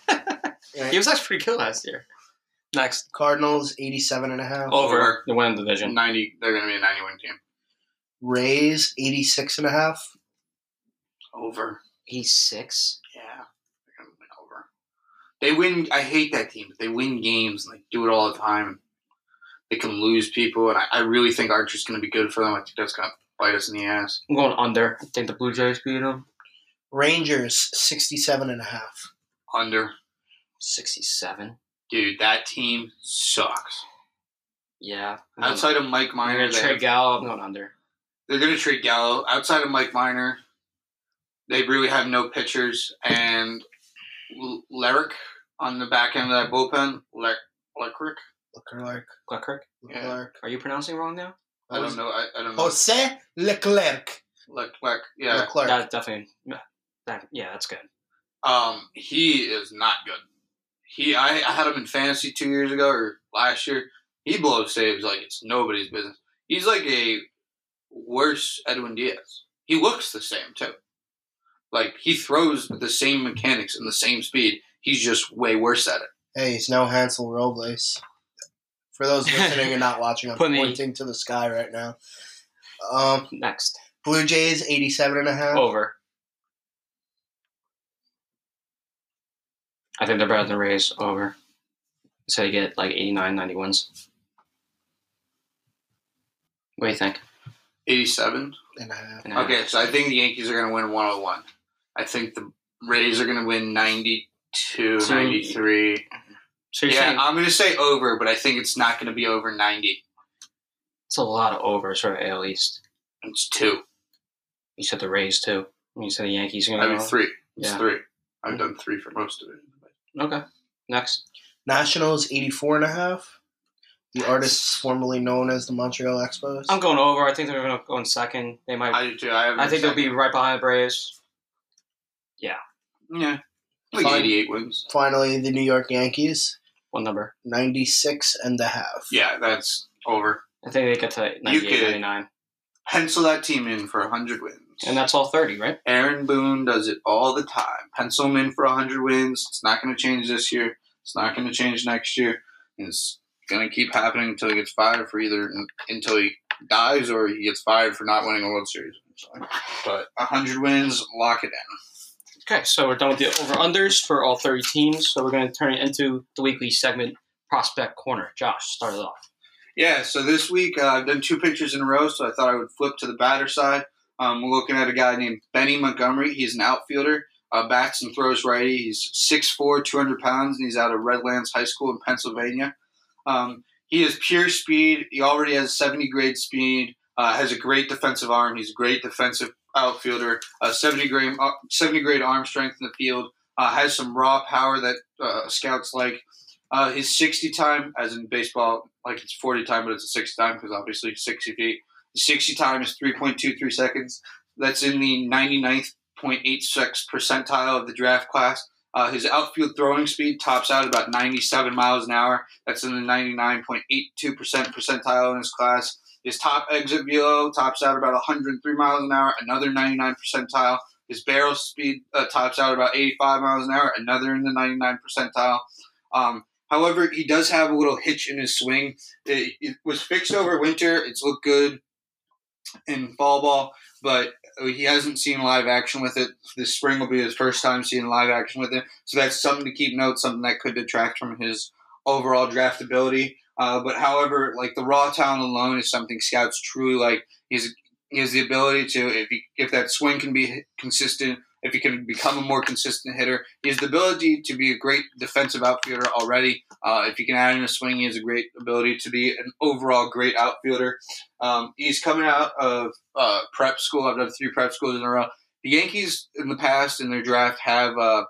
Yeah. [LAUGHS] too. He was actually pretty good last year. Next, Cardinals, 87 and a half. over Over. the win division. Ninety. They're going to be a ninety-win team. Rays, 86 and a half. Over. 86? Yeah, they're gonna win over. They win. I hate that team. but They win games and they do it all the time. They can lose people, and I, I really think Archer's going to be good for them. I think that's going to bite us in the ass. I'm going under. I think the Blue Jays beat them. Rangers, 67 and a half. Under, Sixty-seven. Dude, that team sucks. Yeah. Outside of Mike I'm Miner, gonna they trade have- Gallo. I'm going under. they're going to trade Gallo. Outside of Mike Minor, they really have no pitchers, and L- Lerick on the back end of that bullpen. Le- Leclerc. Leclerc. Leclerc. Yeah. Leclerc. Are you pronouncing wrong now? I don't know. I, I don't know. Jose Leclerc. Leclerc. Yeah. Leclerc. That definitely. yeah, That yeah, that's good. Um, he is not good. He, I, I had him in fantasy two years ago or last year. He blows saves like it's nobody's business. He's like a worse Edwin Diaz. He looks the same too. Like he throws with the same mechanics and the same speed. He's just way worse at it. Hey, it's no Hansel Robles. For those [LAUGHS] listening and not watching, I'm Put me- pointing to the sky right now. Um, Next, Blue Jays, 87 and a half. over. I think they're better than the Rays. Over. So you get like 89, 90 wins. What do you think? Eighty-seven. and a half. And, Okay, so I think the Yankees are going to win one hundred one. I think the Rays are going to win 92, So- 93. So you're Yeah, saying I'm going to say over, but I think it's not going to be over 90. it's a lot of overs for AL East. It's two. You said the Rays too. You said the Yankees are going to I mean, three. It's Yeah. three. I've done three for most of it. Okay. Next. Nationals, 84 and a half. The artists formerly known as the Montreal Expos. I'm going over. I think they're going to go in second. They might. I do too. I, I think they'll be right behind the Braves. Yeah. Like Fine. 88 wins. Finally, the New York Yankees, One number. 96 and a half. Yeah, that's over. I think they get to 98, could- 99. Pencil that team in for 100 wins. And that's all 30, right? Aaron Boone does it all the time. Pencil him in for 100 wins. It's not going to change this year. It's not going to change next year. It's going to keep happening until he gets fired for either until he dies or he gets fired for not winning a World Series. But 100 wins, lock it in. Okay, so we're done with the over-unders for all 30 teams. So we're going to turn it into the weekly segment, Prospect Corner. Josh, start it off. Yeah, so this week uh, I've done two pictures in a row, so I thought I would flip to the batter side. Um, we're looking at a guy named Benny Montgomery. He's an outfielder, uh, bats and throws righty. He's 6'4", 200 pounds, and he's out of Redlands High School in Pennsylvania. Um, he has pure speed. He already has 70 grade speed. Uh, has a great defensive arm. He's a great defensive outfielder. Uh, 70 grade uh, 70 grade arm strength in the field. Uh, has some raw power that uh, scouts like. His 60 time, as in baseball, like it's 40 time, but it's a 60 time because obviously 60 feet. His 60 time is 3.23 seconds. that's in the 99.86 percentile of the draft class. Uh, his outfield throwing speed tops out about 97 miles an hour. That's in the 99.82% percentile in his class. His top exit velo tops out about 103 miles an hour, another 99 percentile. His barrel speed uh, tops out about 85 miles an hour, another in the 99 percentile. Um, however, he does have a little hitch in his swing. It, it was fixed over winter. It's looked good in fall ball, but he hasn't seen live action with it. This spring will be his first time seeing live action with it, so that's something to keep note. Something that could detract from his overall draftability. Uh, but however, like the raw talent alone is something scouts truly like. He's he has the ability to if he, if that swing can be consistent, if he can become a more consistent hitter, he has the ability to be a great defensive outfielder already. Uh, if he can add in a swing, he has a great ability to be an overall great outfielder. Um, he's coming out of uh, prep school. I've done three prep schools in a row. The Yankees in the past in their draft have uh,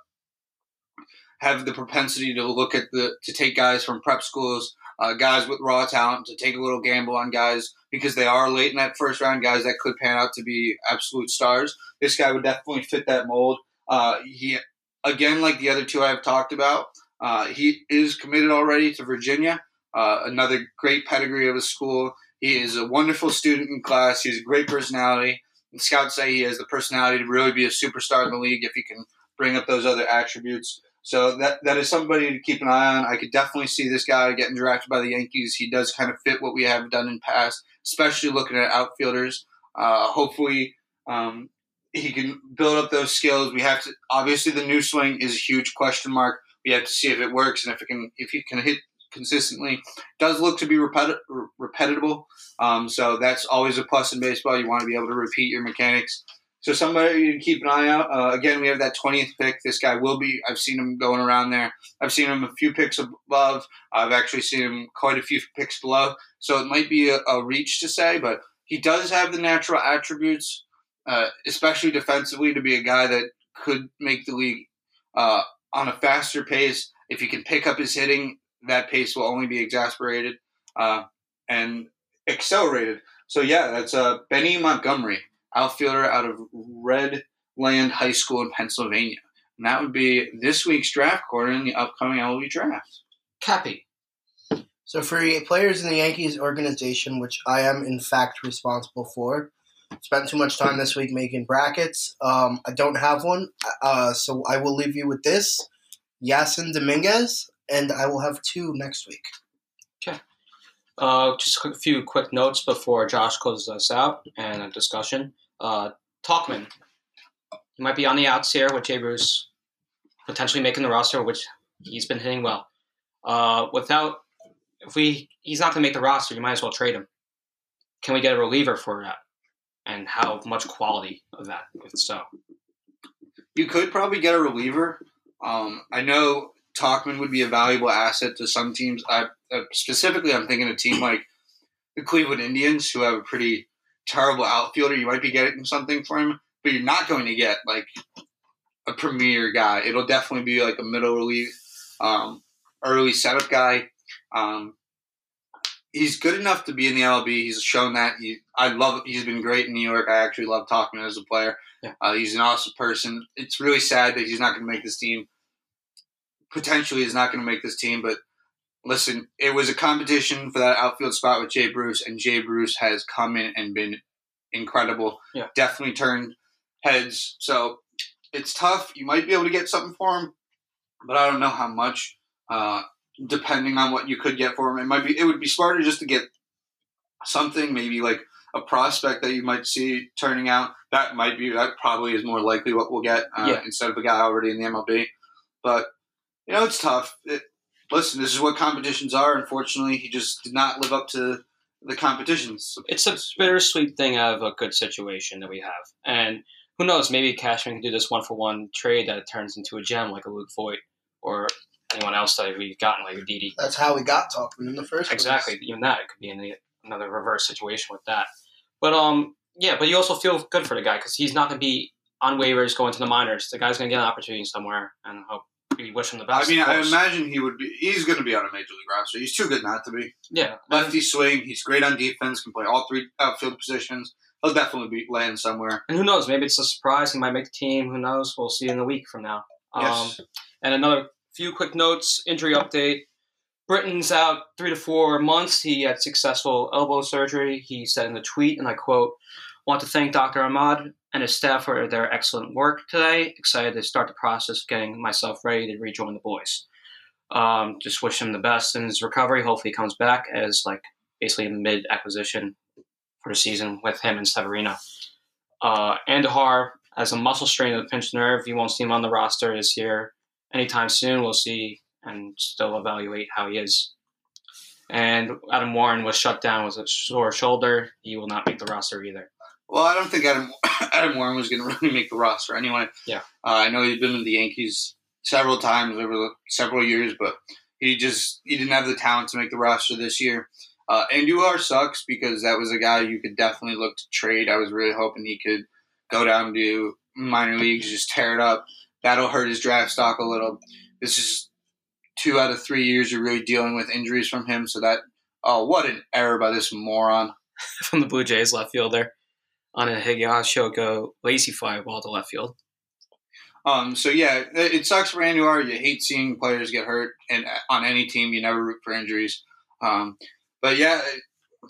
have the propensity to look at the to take guys from prep schools, uh, guys with raw talent, to take a little gamble on guys because they are late in that first round, guys that could pan out to be absolute stars. This guy would definitely fit that mold. Uh, he again, like the other two I've talked about, uh, he is committed already to Virginia. Uh, another great pedigree of a school. He is a wonderful student in class. He has a great personality. And scouts say he has the personality to really be a superstar in the league if he can bring up those other attributes. So that that is somebody to keep an eye on. I could definitely see this guy getting drafted by the Yankees. He does kind of fit what we have done in past, especially looking at outfielders. Uh, hopefully, um, he can build up those skills. We have to obviously the new swing is a huge question mark. We have to see if it works and if it can if he can hit consistently. Does look to be repeti- repetitive, um, so that's always a plus in baseball. You want to be able to repeat your mechanics. So somebody to keep an eye out. Uh, again, we have that 20th pick. This guy will be. I've seen him going around there. I've seen him a few picks above. I've actually seen him quite a few picks below. So it might be a, a reach to say, but he does have the natural attributes, uh, especially defensively, to be a guy that could make the league uh, on a faster pace. If he can pick up his hitting, that pace will only be exasperated uh, and accelerated. So yeah, that's uh, Benny Montgomery outfielder out of Redland High School in Pennsylvania. And that would be this week's draft corner in the upcoming MLB draft. Cappy. So for players in the Yankees organization, which I am in fact responsible for, spent too much time this week making brackets. Um, I don't have one, uh, so I will leave you with this: Jasson Dominguez, and I will have two next week. Uh, just a few quick notes before Josh closes us out and a discussion. Uh, Tauchman, he might be on the outs here with Jay Bruce potentially making the roster, which he's been hitting well. Uh, without, if we, he's not going to make the roster, you might as well trade him. Can we get a reliever for that? And how much quality of that, if so? You could probably get a reliever. Um, I know Tauchman would be a valuable asset to some teams. I, uh, specifically, I'm thinking a team like the Cleveland Indians, who have a pretty terrible outfielder. You might be getting something for him, but you're not going to get like a premier guy. It'll definitely be like a middle relief, um, early setup guy. Um, he's good enough to be in the MLB. He's shown that. He, I love. He's been great in New York. I actually love Tauchman as a player. Yeah. Uh, he's an awesome person. It's really sad that he's not going to make this team. Potentially, is not going to make this team, but listen, it was a competition for that outfield spot with Jay Bruce, and Jay Bruce has come in and been incredible. Yeah. Definitely turned heads. So it's tough. You might be able to get something for him, but I don't know how much. Uh, depending on what you could get for him, it might be. It would be smarter just to get something, maybe like a prospect that you might see turning out. That might be. That probably is more likely what we'll get uh, Yeah. instead of a guy already in the MLB. But you know, it's tough. It, listen, this is what competitions are. Unfortunately, he just did not live up to the competitions. It's a bittersweet thing of a good situation that we have. And who knows, maybe Cashman can do this one for one trade that turns into a gem like a Luke Voit or anyone else that we've gotten, like a Didi. That's how we got Tauchman in the first place. Exactly. Even that it could be in the, another reverse situation with that. But um, yeah. But you also feel good for the guy because he's not going to be on waivers going to the minors. The guy's going to get an opportunity somewhere, and hope we wish him the I mean, I imagine he would be. He's going to be on a major league roster. He's too good not to be. yeah. Lefty swing. He's great on defense. Can play all three outfield positions. he'll definitely be land somewhere. And who knows? Maybe it's a surprise. He might make the team. Who knows? We'll see in a week from now. Um, Yes. And another few quick notes. Injury update. Britton's out three to four months. He had successful elbow surgery. He said in the tweet, and I quote, "Want to thank Dr. Ahmad and his staff for their excellent work today. Excited to start the process of getting myself ready to rejoin the boys. Um, just wish him the best in his recovery. Hopefully, he comes back as like basically a mid acquisition for the season with him and Severino. Uh, Andujar has a muscle strain of the pinched nerve. You won't see him on the roster this year anytime soon. We'll see and still evaluate how he is. And Adam Warren was shut down with a sore shoulder. He will not make the roster either. Well, I don't think Adam [COUGHS] Adam Warren was going to really make the roster anyway. Yeah. uh, I know he's been with the Yankees several times over the several years, but he just he didn't have the talent to make the roster this year. Uh, Andujar sucks because that was a guy you could definitely look to trade. I was really hoping he could go down to minor leagues, just tear it up. That'll hurt his draft stock a little. This is two out of three years you're really dealing with injuries from him. So that oh, what an error by this moron. [LAUGHS] From the Blue Jays left fielder on a Higashioka lazy fly ball to left field. Um, so yeah, it, it sucks for Andujar. You hate seeing players get hurt, and on any team, you never root for injuries. Um, but yeah,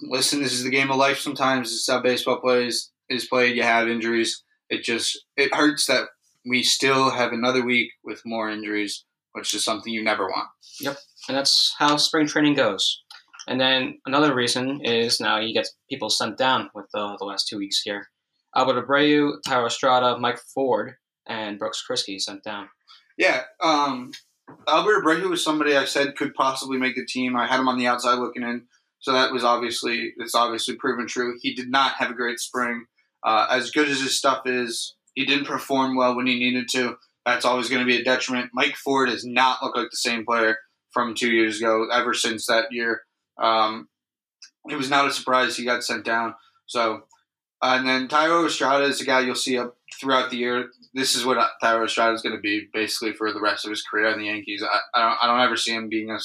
listen, this is the game of life. Sometimes is how baseball plays is played. You have injuries. It just it hurts that we still have another week with more injuries, which is something you never want. Yep, and that's how spring training goes. And then another reason is now you get people sent down with the, the last two weeks here. Albert Abreu, Thairo Estrada, Mike Ford, and Brooks Kriske sent down. Yeah, um, Albert Abreu was somebody I said could possibly make the team. I had him on the outside looking in, so that was obviously it's obviously proven true. He did not have a great spring. Uh, as good as his stuff is, he didn't perform well when he needed to. That's always going to be a detriment. Mike Ford does not look like the same player from two years ago. Ever since that year, um, it was not a surprise he got sent down. So, uh, and then Thairo Estrada is a guy you'll see up throughout the year this is what Thairo Estrada is going to be basically for the rest of his career in the Yankees. I, I, don't, I don't ever see him being a,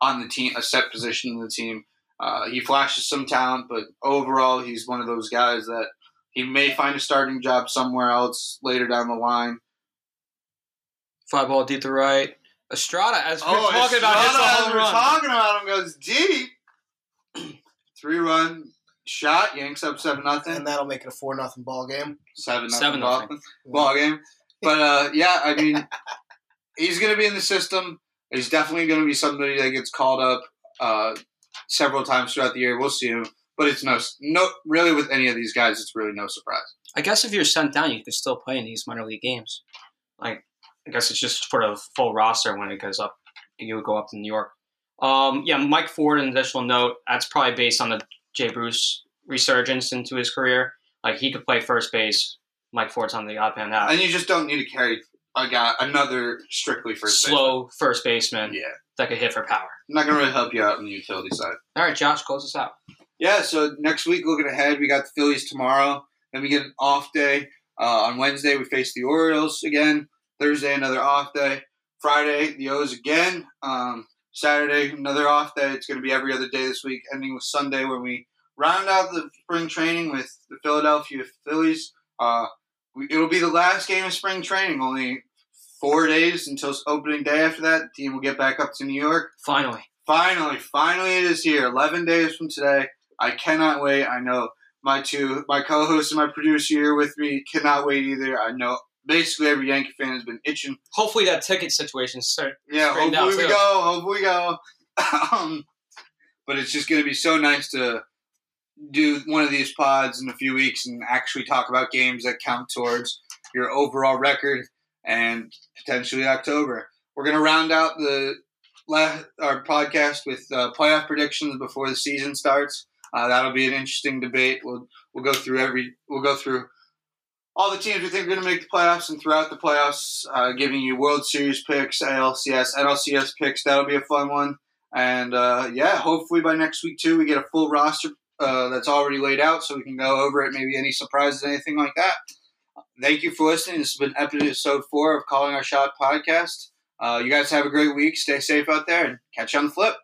on the team, a set position in the team. Uh, he flashes some talent, but overall, he's one of those guys that he may find a starting job somewhere else later down the line. Fly ball deep to right. Estrada, as we're talking about, hits a as home we're run. talking about him goes deep. Three run shot, Yanks up seven nothing. and that'll make it a four nothing ball game. seven Seven nothing ball, nothing. ball game. But uh, yeah, I mean, [LAUGHS] he's going to be in the system. He's definitely going to be somebody that gets called up uh, several times throughout the year. We'll see him, but it's no no really with any of these guys. It's really no surprise. I guess if you're sent down, you can still play in these minor league games. Like, I guess it's just for the full roster when it goes up. You would go up to New York. Um, yeah, Mike Ford. An additional note. That's probably based on the Jay Bruce resurgence into his career. Like he could play first base. Mike Ford's on the odd man out. And you just don't need to carry a guy another strictly first baseman. Slow first baseman Yeah, that could hit for power. not going to really help you out on the utility side. All right, Josh, close us out. Yeah, so next week, looking ahead, we got the Phillies tomorrow. Then we get an off day. Uh, on Wednesday, we face the Orioles again. Thursday, another off day. Friday, the O's again. Um, Saturday, another off day. It's going to be every other day this week, ending with Sunday, when we round out the spring training with the Philadelphia Phillies. Uh, we, it'll be the last game of spring training. Only four days until opening day. After that, the team will get back up to New York. Finally, Finally, finally, it is here. Eleven days from today. I cannot wait. I know my two, my co-host and my producer here with me cannot wait either. I know basically every Yankee fan has been itching. hopefully that ticket situation start. Yeah, hopefully out, we too. go. Hopefully we go. [LAUGHS] um, but it's just going to be so nice to do one of these pods in a few weeks and actually talk about games that count towards your overall record and potentially October. We're going to round out the la- our podcast with uh, playoff predictions before the season starts. Uh, that'll be an interesting debate. We'll we'll go through every we'll go through all the teams we think are going to make the playoffs and throughout the playoffs, uh, giving you World Series picks, ALCS, NLCS picks. That'll be a fun one. And uh, yeah, hopefully by next week too, we get a full roster uh, that's already laid out, so we can go over it. Maybe any surprises, anything like that. Thank you for listening. This has been episode four of Calling Our Shot podcast. Uh, you guys have a great week. Stay safe out there, and catch you on the flip.